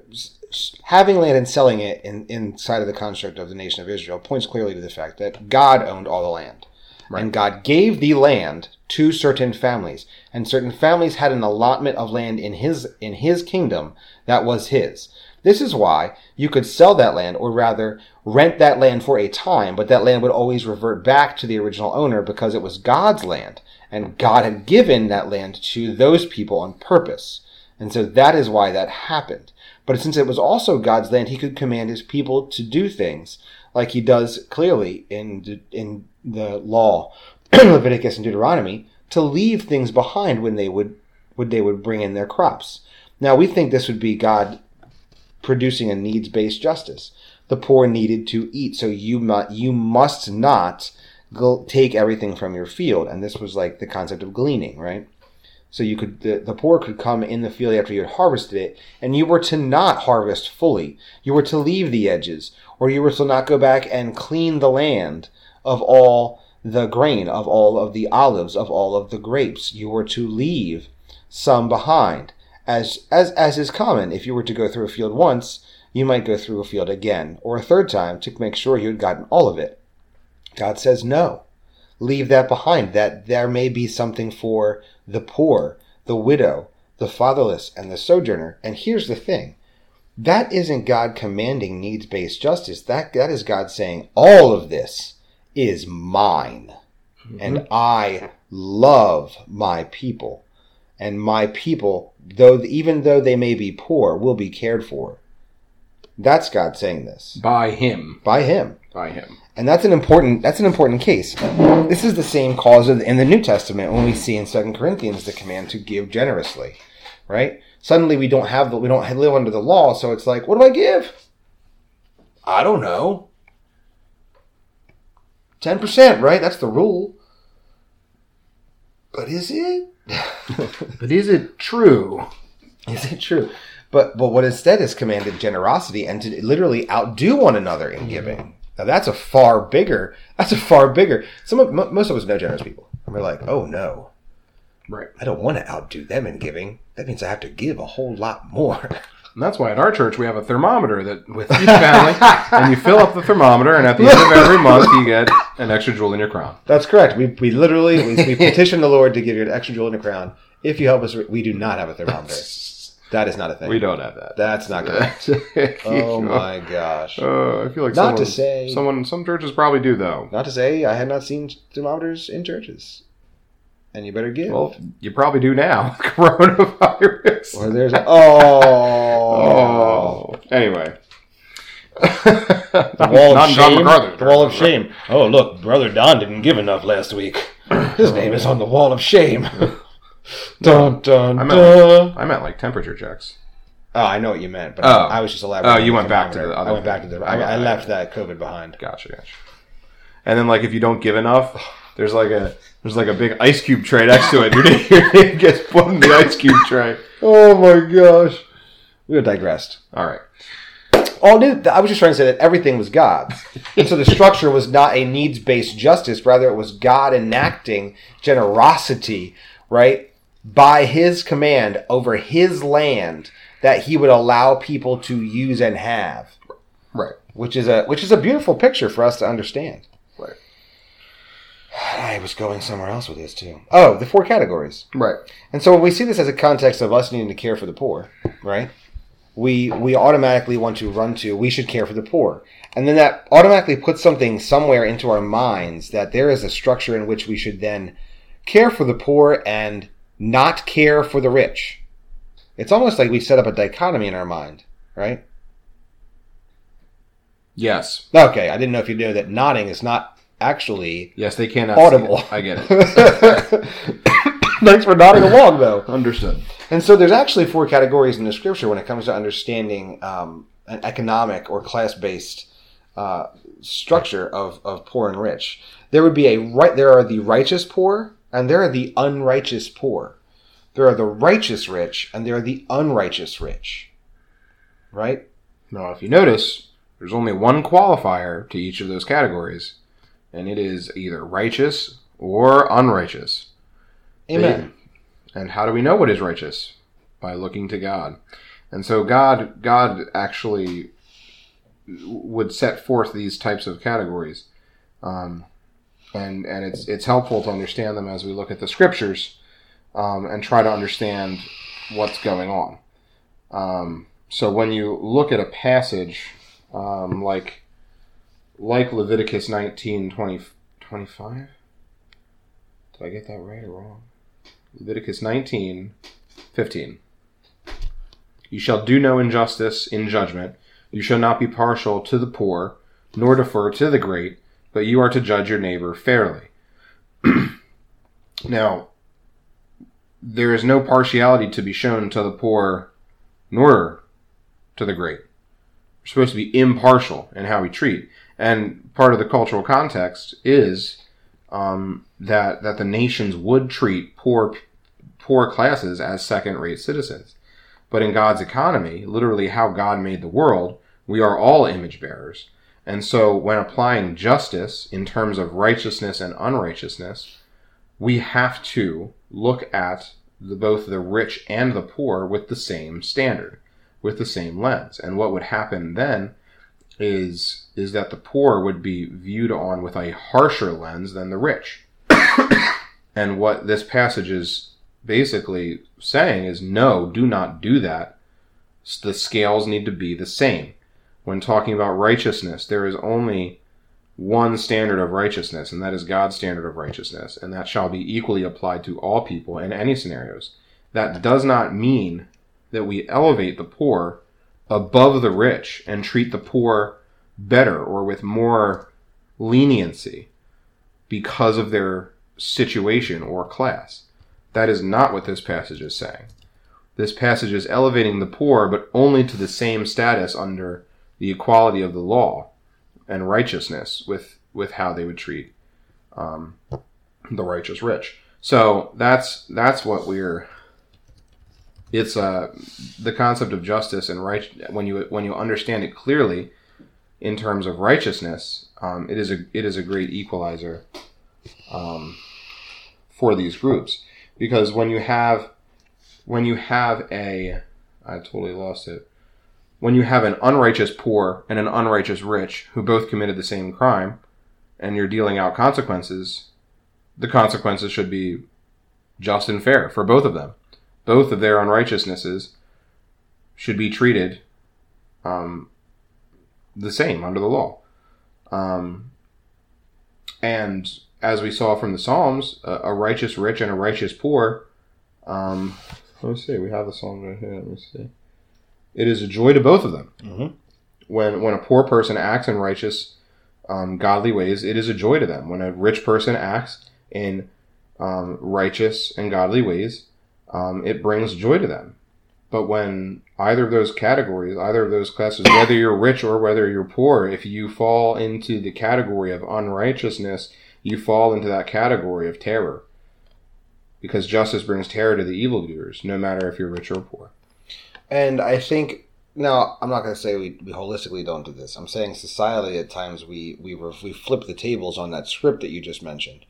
having land and selling it in, inside of the construct of the nation of Israel points clearly to the fact that God owned all the land. Right. And God gave the land to certain families, and certain families had an allotment of land in his in his kingdom that was his. This is why you could sell that land, or rather rent that land for a time, but that land would always revert back to the original owner because it was God's land, and God had given that land to those people on purpose. And so that is why that happened. But since it was also God's land, he could command his people to do things like he does clearly in, in the law, Leviticus and Deuteronomy, to leave things behind when they would, when they would bring in their crops. Now we think this would be God producing a needs-based justice. The poor needed to eat, so you mu- you must not take everything from your field. And this was like the concept of gleaning, right? So you could the, the poor could come in the field after you had harvested it, and you were to not harvest fully. You were to leave the edges, or you were to not go back and clean the land of all the grain, of all of the olives, of all of the grapes. You were to leave some behind. As as as is common, if you were to go through a field once, you might go through a field again, or a third time to make sure you had gotten all of it. God says no leave that behind, that there may be something for the poor, the widow, the fatherless, and the sojourner. And here's the thing that isn't God commanding needs based justice. That, that is God saying, all of this is mine. Mm-hmm. And I love my people. And my people, though even though they may be poor, will be cared for. That's God saying this By him. by Him By him. and that's an important that's an important case. This is the same cause in the New Testament when we see in Second Corinthians the command to give generously, right? Suddenly we don't have the we don't live under the law, so it's like, what do I give? I don't know. Ten percent, right? That's the rule. But is it? But is it true? Is it true? But but what instead is commanded generosity and to literally outdo one another in giving. Mm-hmm. Now that's a far bigger. That's a far bigger. Some of, mo- most of us know generous people, and we're like, oh no, Right. I don't want to outdo them in giving. That means I have to give a whole lot more. And that's why at our church we have a thermometer that with each family, and you fill up the thermometer, and at the end of every month you get an extra jewel in your crown. that's correct. We, we literally we, we petition the Lord to give you an extra jewel in your crown. If you help us, we do not have a thermometer. That is not a thing. We don't have that. That's not correct. Oh my gosh. Uh, I feel like Not someone, to say- someone some churches probably do though. Not to say I had not seen thermometers in churches. And you better give. Well, you probably do now. Coronavirus. or there's oh, Oh. Anyway. the wall of shame. The wall of shame. Oh look, brother Don didn't give enough last week. His oh. name is on the wall of shame. dun dun I meant, dun. like, I meant like temperature checks. Oh, I know what you meant, but Oh. I was just elaborating. Oh, you went back to the other I went back to the. I I, I left that COVID behind. Gotcha, gotcha. And then like if you don't give enough, there's like a there's like a big ice cube tray next to it. Your name, your name gets put in the ice cube tray. Oh my gosh. We have digressed. All right. All new, I was just trying to say that everything was God's. And so the structure was not a needs based justice, rather, it was God enacting generosity, right? By his command over his land that he would allow people to use and have. Right. Which is a which is a beautiful picture for us to understand. I was going somewhere else with this too. Oh, the four categories. Right. And so when we see this as a context of us needing to care for the poor, right? We we automatically want to run to we should care for the poor. And then that automatically puts something somewhere into our minds that there is a structure in which we should then care for the poor and not care for the rich. It's almost like we set up a dichotomy in our mind, right? Yes. Okay, I didn't know if you knew that nodding is not actually Yes, they cannot. Audible. I get it. Thanks for nodding along though. Understood. And so there's actually four categories in the scripture when it comes to understanding um, an economic or class based uh, structure of, of poor and rich. There would be a right. There are the righteous poor and there are the unrighteous poor. There are the righteous rich, and there are the unrighteous rich. Right? Now, if you notice, there's only one qualifier to each of those categories, and it is either righteous or unrighteous. Amen. And how do we know what is righteous? By looking to God. And so God God actually would set forth these types of categories. Um, and and it's it's helpful to understand them as we look at the scriptures um, and try to understand what's going on. Um, so when you look at a passage um, like like Leviticus 19, 20, 25, did I get that right or wrong? Leviticus 19, 15. You shall do no injustice in judgment. You shall not be partial to the poor, nor defer to the great, but you are to judge your neighbor fairly. now, there is no partiality to be shown to the poor nor to the great. We're supposed to be impartial in how we treat. And part of the cultural context is um, that that the nations would treat poor poor classes as second rate citizens. But in God's economy, literally how God made the world, we are all image bearers. And so when applying justice in terms of righteousness and unrighteousness, we have to look at the, both the rich and the poor with the same standard, with the same lens. And what would happen then is is that the poor would be viewed on with a harsher lens than the rich. and what this passage is basically saying is no, do not do that. The scales need to be the same. When talking about righteousness, there is only one standard of righteousness, and that is God's standard of righteousness, and that shall be equally applied to all people in any scenarios. That does not mean that we elevate the poor above the rich and treat the poor better or with more leniency because of their situation or class. That is not what this passage is saying. This passage is elevating the poor, but only to the same status under the equality of the law and righteousness with, with how they would treat um, the righteous rich. So that's that's what we're. It's uh, the concept of justice and right when you when you understand it clearly in terms of righteousness, um, it is a it is a great equalizer um, for these groups. Because when you have when you have a I totally lost it. When you have an unrighteous poor and an unrighteous rich who both committed the same crime and you're dealing out consequences the consequences should be just and fair for both of them. Both of their unrighteousnesses should be treated um, the same under the law. Um, and as we saw from the Psalms, a, a righteous rich and a righteous poor. Um, let me see. We have the Psalm right here. Let me see. It is a joy to both of them. Mm-hmm. When when a poor person acts in righteous, um, godly ways, it is a joy to them. When a rich person acts in um, righteous and godly ways, um, it brings joy to them. But when either of those categories, either of those classes, whether you're rich or whether you're poor, if you fall into the category of unrighteousness, you fall into that category of terror. Because justice brings terror to the evildoers, no matter if you're rich or poor. And I think now I'm not going to say we, we holistically don't do this. I'm saying society at times we we we flip the tables on that script that you just mentioned.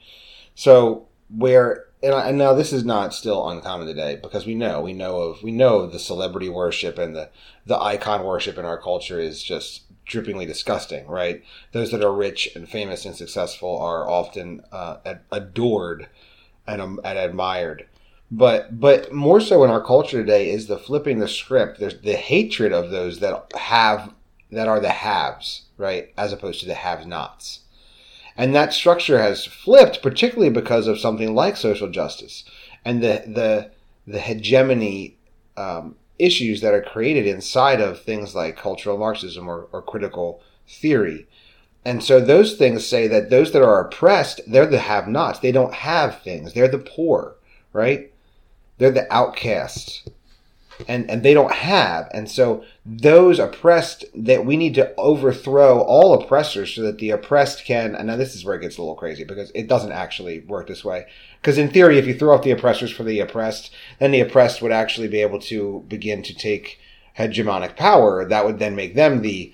So where and, and now this is not still uncommon today because we know we know of we know the celebrity worship and the the icon worship in our culture is just drippingly disgusting, right? Those that are rich and famous and successful are often uh, adored and, um, and admired. But but more so in our culture today is the flipping the script. There's the hatred of those that have that are the haves, right, as opposed to the have-nots. And that structure has flipped, particularly because of something like social justice and the the the hegemony um, issues that are created inside of things like cultural Marxism or, or critical theory. And so those things say that those that are oppressed, they're the have-nots. They don't have things. They're the poor, right? They're the outcasts. And and they don't have. And so those oppressed that we need to overthrow all oppressors so that the oppressed can and now this is where it gets a little crazy because it doesn't actually work this way. Because in theory if you throw out the oppressors for the oppressed then the oppressed would actually be able to begin to take hegemonic power that would then make them the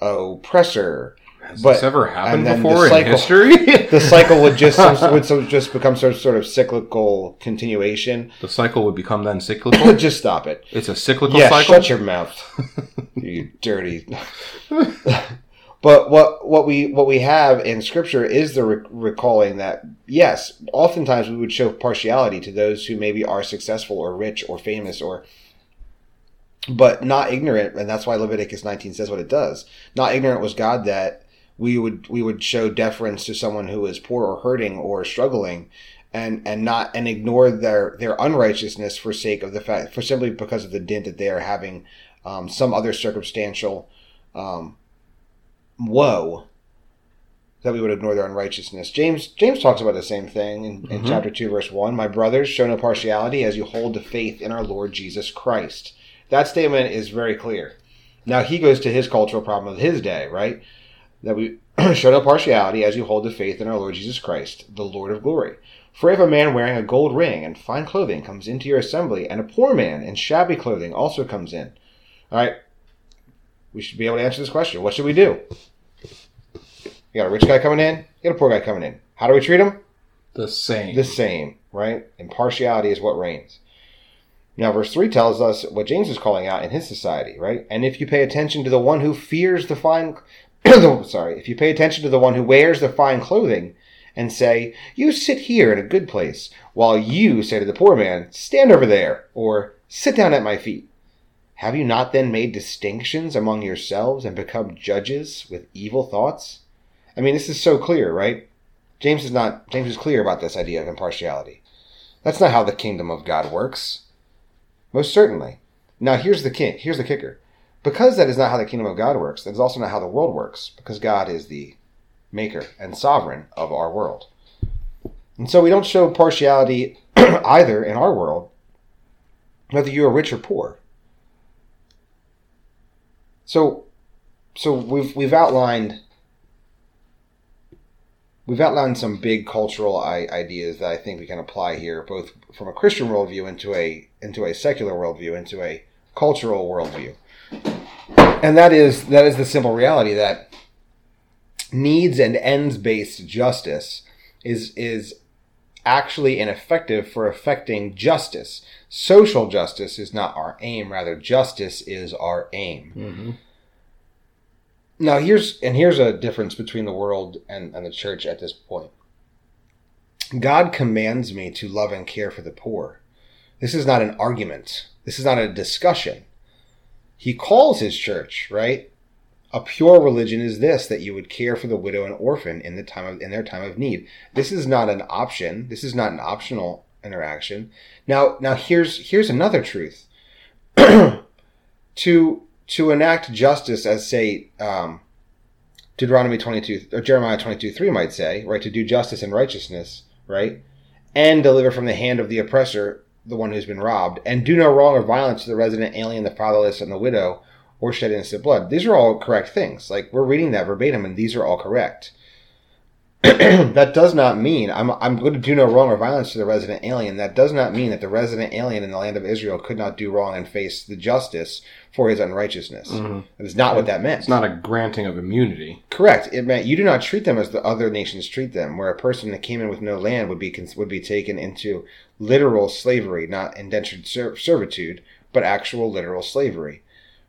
oppressor Has But- this ever happened then the before in history? the cycle would just would so just become sort of, sort of cyclical continuation the cycle would become then cyclical. just stop it It's a cyclical yeah, cycle. shut your mouth, you dirty. but what what we what we have in Scripture is the re- recalling that yes, oftentimes we would show partiality to those who maybe are successful or rich or famous or, but not ignorant, and that's why Leviticus 19 says what it does. Not ignorant was God that we would we would show deference to someone who is poor or hurting or struggling and and not and ignore their their unrighteousness for sake of the fact for simply because of the dint that they are having um, some other circumstantial um, woe that we would ignore their unrighteousness. James James talks about the same thing in, in Mhm. chapter two, verse one. My brothers, show no partiality as you hold the faith in our Lord Jesus Christ. That statement is very clear. Now he goes to his cultural problem of his day, right? That we show no partiality as you hold the faith in our Lord Jesus Christ, the Lord of glory. For if a man wearing a gold ring and fine clothing comes into your assembly, and a poor man in shabby clothing also comes in, all right, we should be able to answer this question. What should we do? You got a rich guy coming in, you got a poor guy coming in. How do we treat him? the same. the same, right? Impartiality is what reigns. Now, verse 3 tells us what James is calling out in his society, right? And if you pay attention to the one who fears the fine, Oh, sorry, if you pay attention to the one who wears the fine clothing and say, You sit here in a good place, while you say to the poor man, Stand over there, or Sit down at my feet. Have you not then made distinctions among yourselves and become judges with evil thoughts? I mean, this is so clear, right? James is not James is clear about this idea of impartiality. That's not how the kingdom of God works. Most certainly. Now here's the king here's the kicker. Because that is not how the kingdom of God works, that is also not how the world works, because God is the maker and sovereign of our world. And so we don't show partiality either in our world, whether you are rich or poor. So so we've we've outlined we've outlined some big cultural ideas that I think we can apply here, both from a Christian worldview into a into a secular worldview, into a cultural worldview, and that is that is the simple reality that needs and ends based justice is is actually ineffective for affecting justice. Social justice is not our aim; rather, justice is our aim. hmm Now here's and here's a difference between the world and, and the church at this point. God commands me to love and care for the poor. This is not an argument. This is not a discussion. He calls his church, right? A pure religion is this that you would care for the widow and orphan in the time of in their time of need. This is not an option. This is not an optional interaction. Now now here's here's another truth. to to enact justice as say um, Deuteronomy 22 or Jeremiah 22 3 might say, right, to do justice and righteousness, right, and deliver from the hand of the oppressor the one who's been robbed, and do no wrong or violence to the resident alien, the fatherless, and the widow, or shed innocent blood. These are all correct things. Like we're reading that verbatim, and these are all correct. that does not mean I'm, I'm going to do no wrong or violence to the resident alien. That does not mean that the resident alien in the land of Israel could not do wrong and face the justice for his unrighteousness. Mhm. That is not what that meant. It's not a granting of immunity. Correct. It meant you do not treat them as the other nations treat them, where a person that came in with no land would be would be taken into literal slavery, not indentured ser- servitude, but actual literal slavery,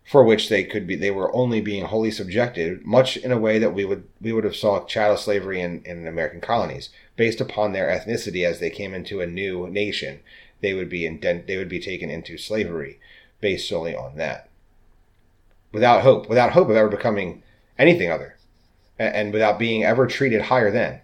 for which they could be they were only being wholly subjected, much in a way that we would we would have saw chattel slavery in, in American colonies, based upon their ethnicity as they came into a new nation, they would be indent- they would be taken into slavery, based solely on that. Without hope, without hope of ever becoming anything other and, and without being ever treated higher than.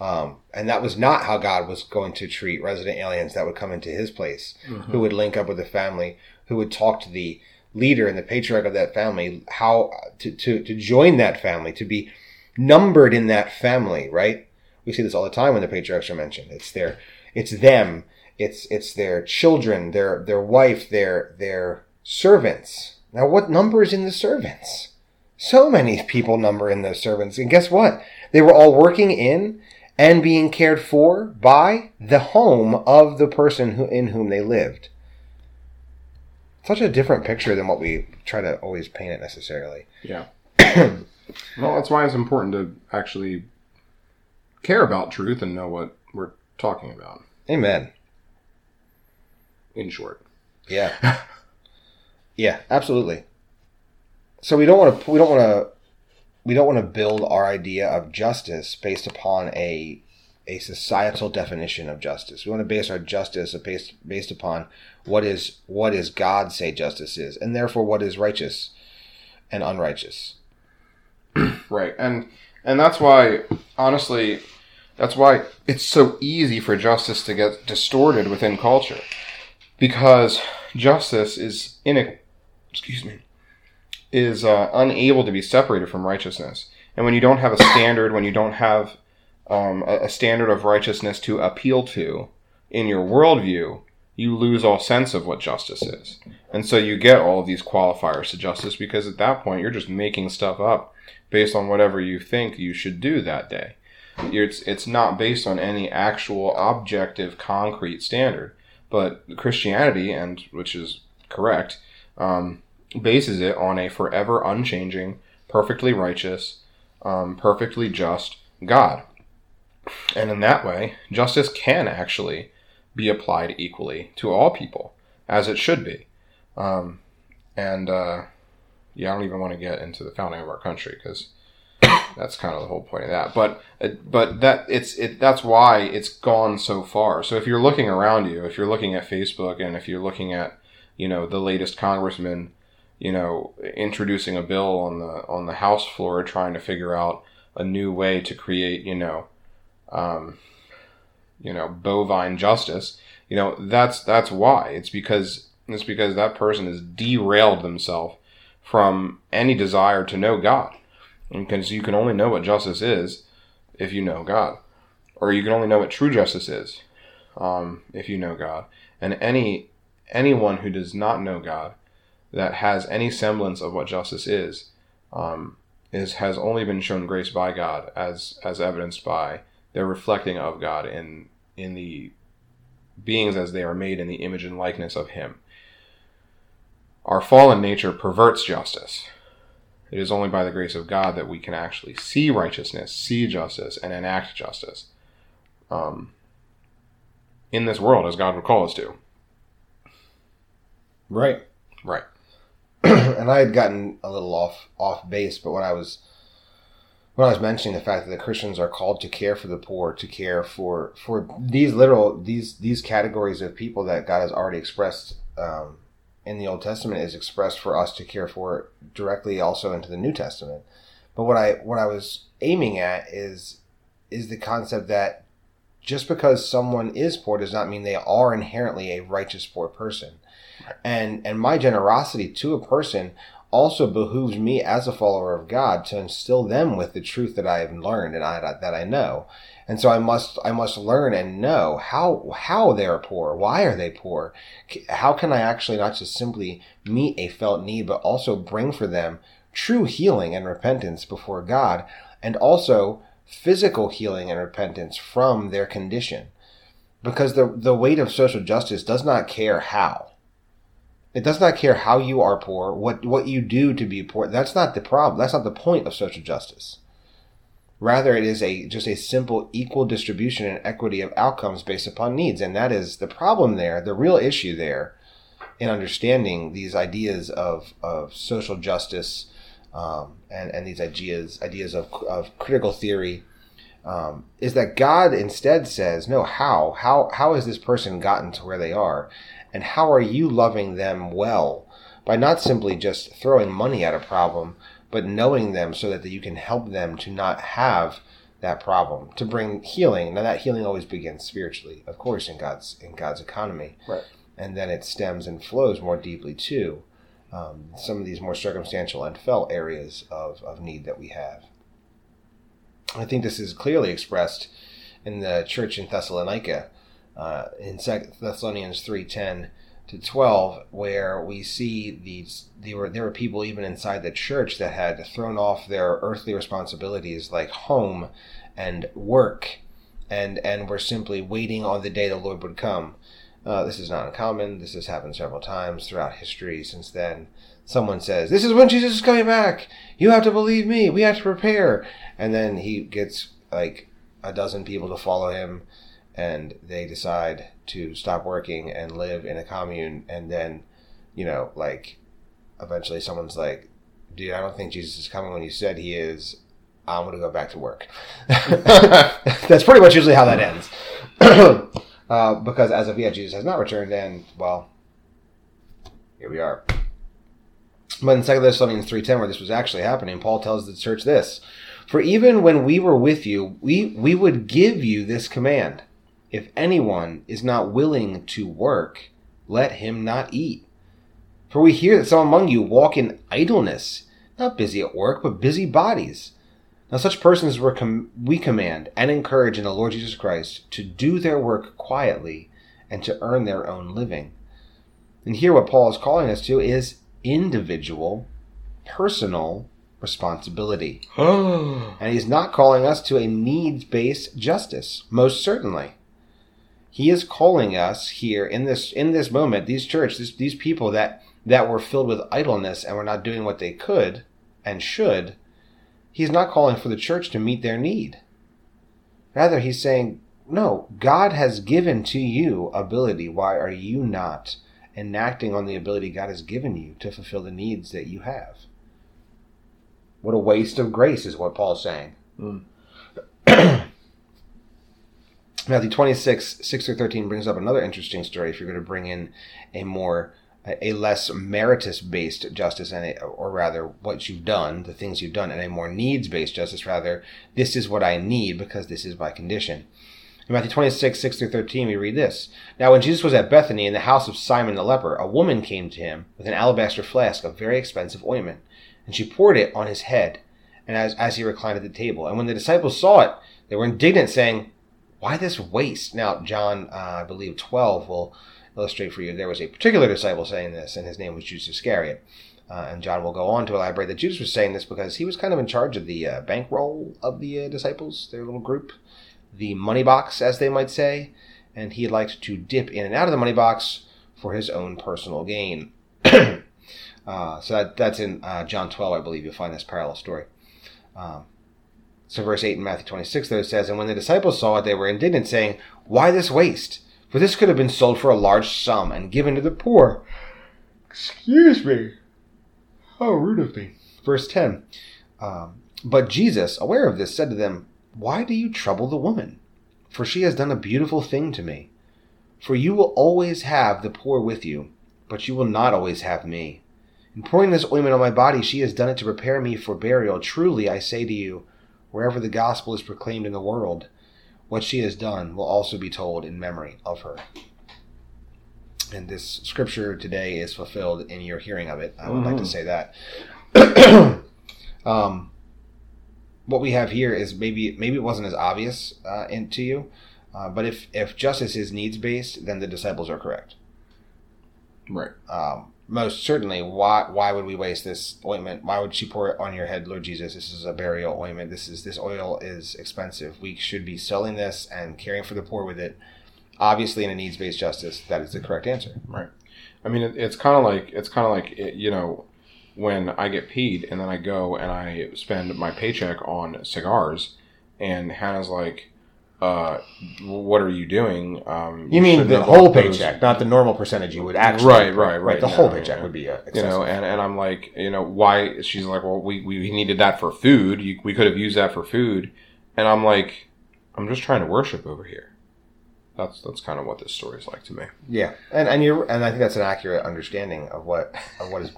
Um, and that was not how God was going to treat resident aliens that would come into his place, Mm-hmm. who would link up with the family, who would talk to the leader and the patriarch of that family, how to, to, to join that family, to be numbered in that family, right? We see this all the time when the patriarchs are mentioned. It's their, it's them it's it's their children, their their wife, their their servants. Now, what number is in the servants? So many people number in those servants, and guess what? They were all working in and being cared for by the home of the person who, in whom they lived. Such a different picture than what we try to always paint it necessarily. Yeah. well, that's why it's important to actually care about truth and know what we're talking about. Amen. In short. Yeah. yeah, absolutely. So we don't want to we don't want to we don't want to build our idea of justice based upon a a societal definition of justice. We want to base our justice based based upon what is what is God say justice is, and therefore what is righteous and unrighteous. right, and and that's why honestly, that's why it's so easy for justice to get distorted within culture, because justice is in excuse me is uh, unable to be separated from righteousness. And when you don't have a standard, when you don't have um, a, a standard of righteousness to appeal to in your worldview, you lose all sense of what justice is. And so you get all of these qualifiers to justice because at that point you're just making stuff up based on whatever you think you should do that day. It's, it's not based on any actual objective concrete standard. But Christianity, and which is correct, um, bases it on a forever unchanging, perfectly righteous, um, perfectly just God. And in that way, justice can actually be applied equally to all people, as it should be. Um, and uh, yeah, I don't even want to get into the founding of our country because that's kind of the whole point of that. But uh, but that it's it that's why it's gone so far. So if you're looking around you, if you're looking at Facebook, and if you're looking at you know the latest congressman you know, introducing a bill on the on the House floor, trying to figure out a new way to create, you know, um, you know, bovine justice. You know, that's that's why. It's because it's because that person has derailed themselves from any desire to know God, because you can only know what justice is if you know God, or you can only know what true justice is um, if you know God. And any anyone who does not know God that has any semblance of what justice is, um, is has only been shown grace by God, as as evidenced by their reflecting of God in in the beings as they are made in the image and likeness of Him. Our fallen nature perverts justice. It is only by the grace of God that we can actually see righteousness, see justice, and enact justice um, in this world as God would call us to. Right. Right. and I had gotten a little off off base, but when I was when I was mentioning the fact that the Christians are called to care for the poor, to care for for these literal these these categories of people that God has already expressed um, in the Old Testament is expressed for us to care for directly also into the New Testament. But what I what I was aiming at is is the concept that just because someone is poor does not mean they are inherently a righteous poor person and and my generosity to a person also behooves me as a follower of God to instill them with the truth that I have learned and I, that I know. And so I must I must learn and know how how they are poor. Why are they poor? How can I actually not just simply meet a felt need, but also bring for them true healing and repentance before God, and also physical healing and repentance from their condition. Because the the weight of social justice does not care how. It does not care how you are poor, what what you do to be poor. That's not the problem. That's not the point of social justice. Rather, it is a just a simple equal distribution and equity of outcomes based upon needs, and that is the problem there. The real issue there, in understanding these ideas of of social justice, um, and and these ideas ideas of of critical theory, um, is that God instead says, no, how how how has this person gotten to where they are? And how are you loving them well by not simply just throwing money at a problem, but knowing them so that you can help them to not have that problem, to bring healing. Now that healing always begins spiritually, of course, in God's in God's economy. Right. And then it stems and flows more deeply to um, some of these more circumstantial and felt areas of, of need that we have. I think this is clearly expressed in the church in Thessalonica uh, in Second Thessalonians three ten to twelve, where we see these there were there were people even inside the church that had thrown off their earthly responsibilities like home and work, and and were simply waiting on the day the Lord would come. Uh, this is not uncommon. This has happened several times throughout history since then. Someone says, This is when Jesus is coming back. You have to believe me. We have to prepare. And then he gets like a dozen people to follow him, and they decide to stop working and live in a commune. And then, you know, like, eventually someone's like, Dude, I don't think Jesus is coming when you said he is. I'm going to go back to work. That's pretty much usually how that ends. uh, because as of yet, Jesus has not returned, and, well, here we are. But in 2 Thessalonians 3.10, where this was actually happening, Paul tells the church this, For even when we were with you, we, we would give you this command. If anyone is not willing to work, let him not eat. For we hear that some among you walk in idleness, not busy at work, but busy bodies. Now such persons we command and encourage in the Lord Jesus Christ to do their work quietly and to earn their own living. And here what Paul is calling us to is individual, personal responsibility. and he's not calling us to a needs based justice, most certainly. He is calling us here in this in this moment, these church, this, these people that that were filled with idleness and were not doing what they could and should. He's not calling for the church to meet their need. Rather, he's saying, no, God has given to you ability. Why are you not enacting on the ability God has given you to fulfill the needs that you have. What a waste of grace is what Paul's saying. Mm. Matthew 26, 6 through 13 brings up another interesting story if you're going to bring in a more, a less meritus based justice, and a, or rather what you've done, the things you've done, and a more needs based justice, rather, this is what I need because this is my condition. In Matthew 26, 6 through 13, we read this. Now, when Jesus was at Bethany in the house of Simon the leper, a woman came to him with an alabaster flask of very expensive ointment, and she poured it on his head, and as, as he reclined at the table. And when the disciples saw it, they were indignant, saying, Why this waste? Now, John, uh, I believe, 12 will illustrate for you. There was a particular disciple saying this, and his name was Judas Iscariot. Uh, and John will go on to elaborate that Judas was saying this because he was kind of in charge of the uh, bankroll of the uh, disciples, their little group the money box, as they might say, and he liked to dip in and out of the money box for his own personal gain. uh, so that, that's in uh, John 12, I believe. You'll find this parallel story. Um, so, verse 8 in Matthew 26, though, says, And when the disciples saw it, they were indignant, saying, Why this waste? For this could have been sold for a large sum and given to the poor. Excuse me. How rude of me. Verse 10. Um, but Jesus, aware of this, said to them, why do you trouble the woman? For she has done a beautiful thing to me. For you will always have the poor with you, but you will not always have me. In pouring this ointment on my body, she has done it to prepare me for burial. Truly, I say to you, wherever the gospel is proclaimed in the world, what she has done will also be told in memory of her. And this scripture today is fulfilled in your hearing of it. I would mm-hmm. like to mm-hmm. say that. um, what we have here is maybe maybe it wasn't as obvious uh, in, to you, uh, but if if justice is needs based, then the disciples are correct. Right. Um, most certainly. Why why would we waste this ointment? Why would she pour it on your head, Lord Jesus? This is a burial ointment. This is this oil is expensive. We should be selling this and caring for the poor with it. Obviously, in a needs based justice, that is the correct answer. Right. I mean, it, it's kind of like it's kind of like you know when I get paid and then I go and I spend my paycheck on cigars, and Hannah's like, uh, "What are you doing?" Um, you, you mean the whole paycheck, not the normal percentage you would actually. Right, right, right. right the whole paycheck would be, uh, you know, and, and I'm like, you know, why? She's like, well, we we needed that for food. You, we could have used that for food, and I'm like, I'm just trying to worship over here. That's that's kind of what this story is like to me. Yeah, and and you and I think that's an accurate understanding of what of what is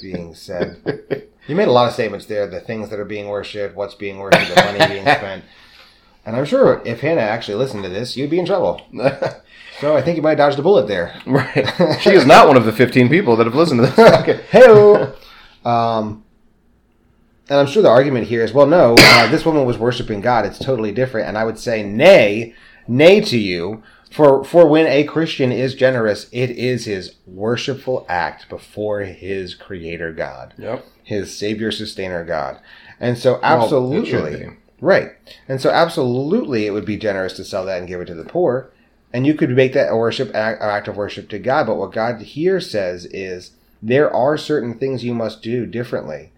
being said. You made a lot of statements there. The things that are being worshipped, what's being worshipped, the money being spent. And I'm sure if Hannah actually listened to this, you'd be in trouble. so I think you might have dodged a bullet there. Right. She is not one of the 15 people that have listened to this. okay. Hey. Um, and I'm sure the argument here is, well, no, uh, this woman was worshiping God. It's totally different. And I would say, nay, nay to you. For for when a Christian is generous, it is his worshipful act before his creator God, Yep. his savior sustainer God. And so absolutely be. Right. And so absolutely it would be generous to sell that and give it to the poor. And you could make that a worship act, an act of worship to God, but what God here says is there are certain things you must do differently.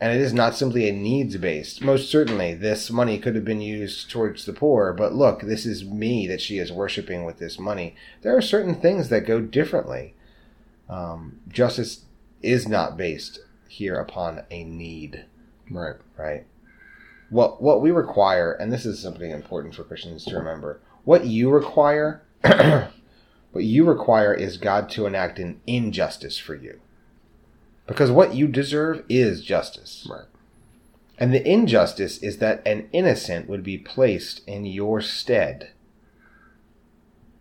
And it is not simply a needs based. Most certainly, this money could have been used towards the poor, but look, this is me that she is worshiping with this money. There are certain things that go differently. Um, justice is not based here upon a need, Right. right? What what we require, and this is something important for Christians to remember, what you require, what you require is God to enact an injustice for you. Because what you deserve is justice. Right. And the injustice is that an innocent would be placed in your stead,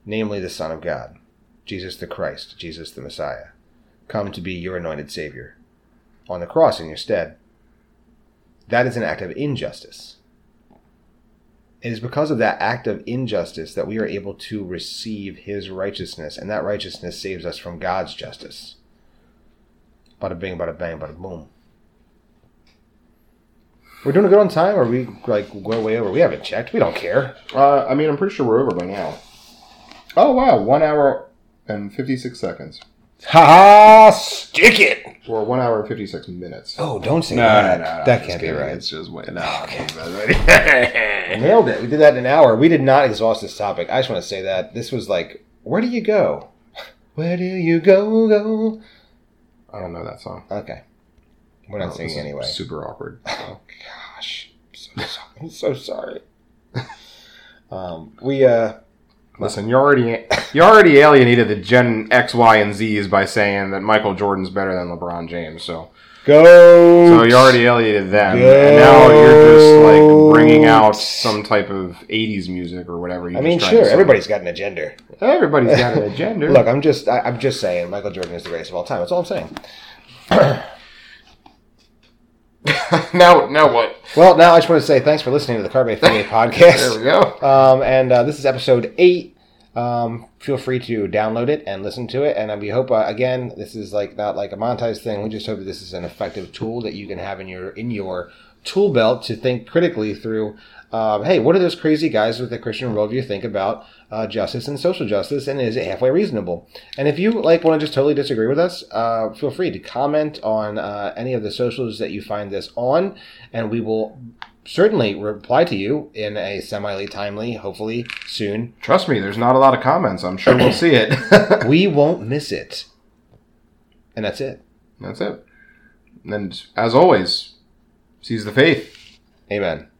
namely the Son of God, Jesus the Christ, Jesus the Messiah, come to be your anointed Savior, on the cross in your stead. That is an act of injustice. It is because of that act of injustice that we are able to receive His righteousness, and that righteousness saves us from God's justice. Bada bing, bada bang, bada boom. We're doing good on time, or we like go way over? We haven't checked. We don't care. Uh, I mean, I'm pretty sure we're over by now. Oh wow, one hour and fifty six seconds, Ha ha! Stick it. or one hour and fifty six minutes. Oh, don't say No, that. no, no, that can't be right. It's just wait, no. okay. Nailed it. We did that in an hour. We did not exhaust this topic. I just want to say that this was like, where do you go? Where do you go? Go. I don't know that song. Okay, we're Oh, not this singing anyway. Super awkward. so. Gosh, I'm so, sorry. I'm so sorry. um, we uh, Listen, you already you already alienated the Gen X, Y, and Z's by saying that Michael Jordan's better than LeBron James. So, go. so you already alienated them, and now you're just like bringing out some type of '80s music or whatever. You I mean, just tried to sure, everybody's got an agenda. everybody's got an agenda. Look, I'm just, I, I'm just saying, Michael Jordan is the greatest of all time. That's all I'm saying. now, now what? Well, now I just want to say thanks for listening to the Carbe Filet podcast. There we go. Um, and uh, this is episode eight. Um, feel free to download it and listen to it. And we hope, uh, again, this is like not like a monetized thing. We just hope that this is an effective tool that you can have in your in your tool belt to think critically through. Um, hey, what do those crazy guys with the Christian worldview think about uh, justice and social justice, and is it halfway reasonable? And if you like want to just totally disagree with us, uh, feel free to comment on uh, any of the socials that you find this on, and we will certainly reply to you in a semi timely, hopefully soon. Trust me, there's not a lot of comments. I'm sure we'll see it. We won't miss it. And that's it. That's it. And as always, seize the faith. Amen.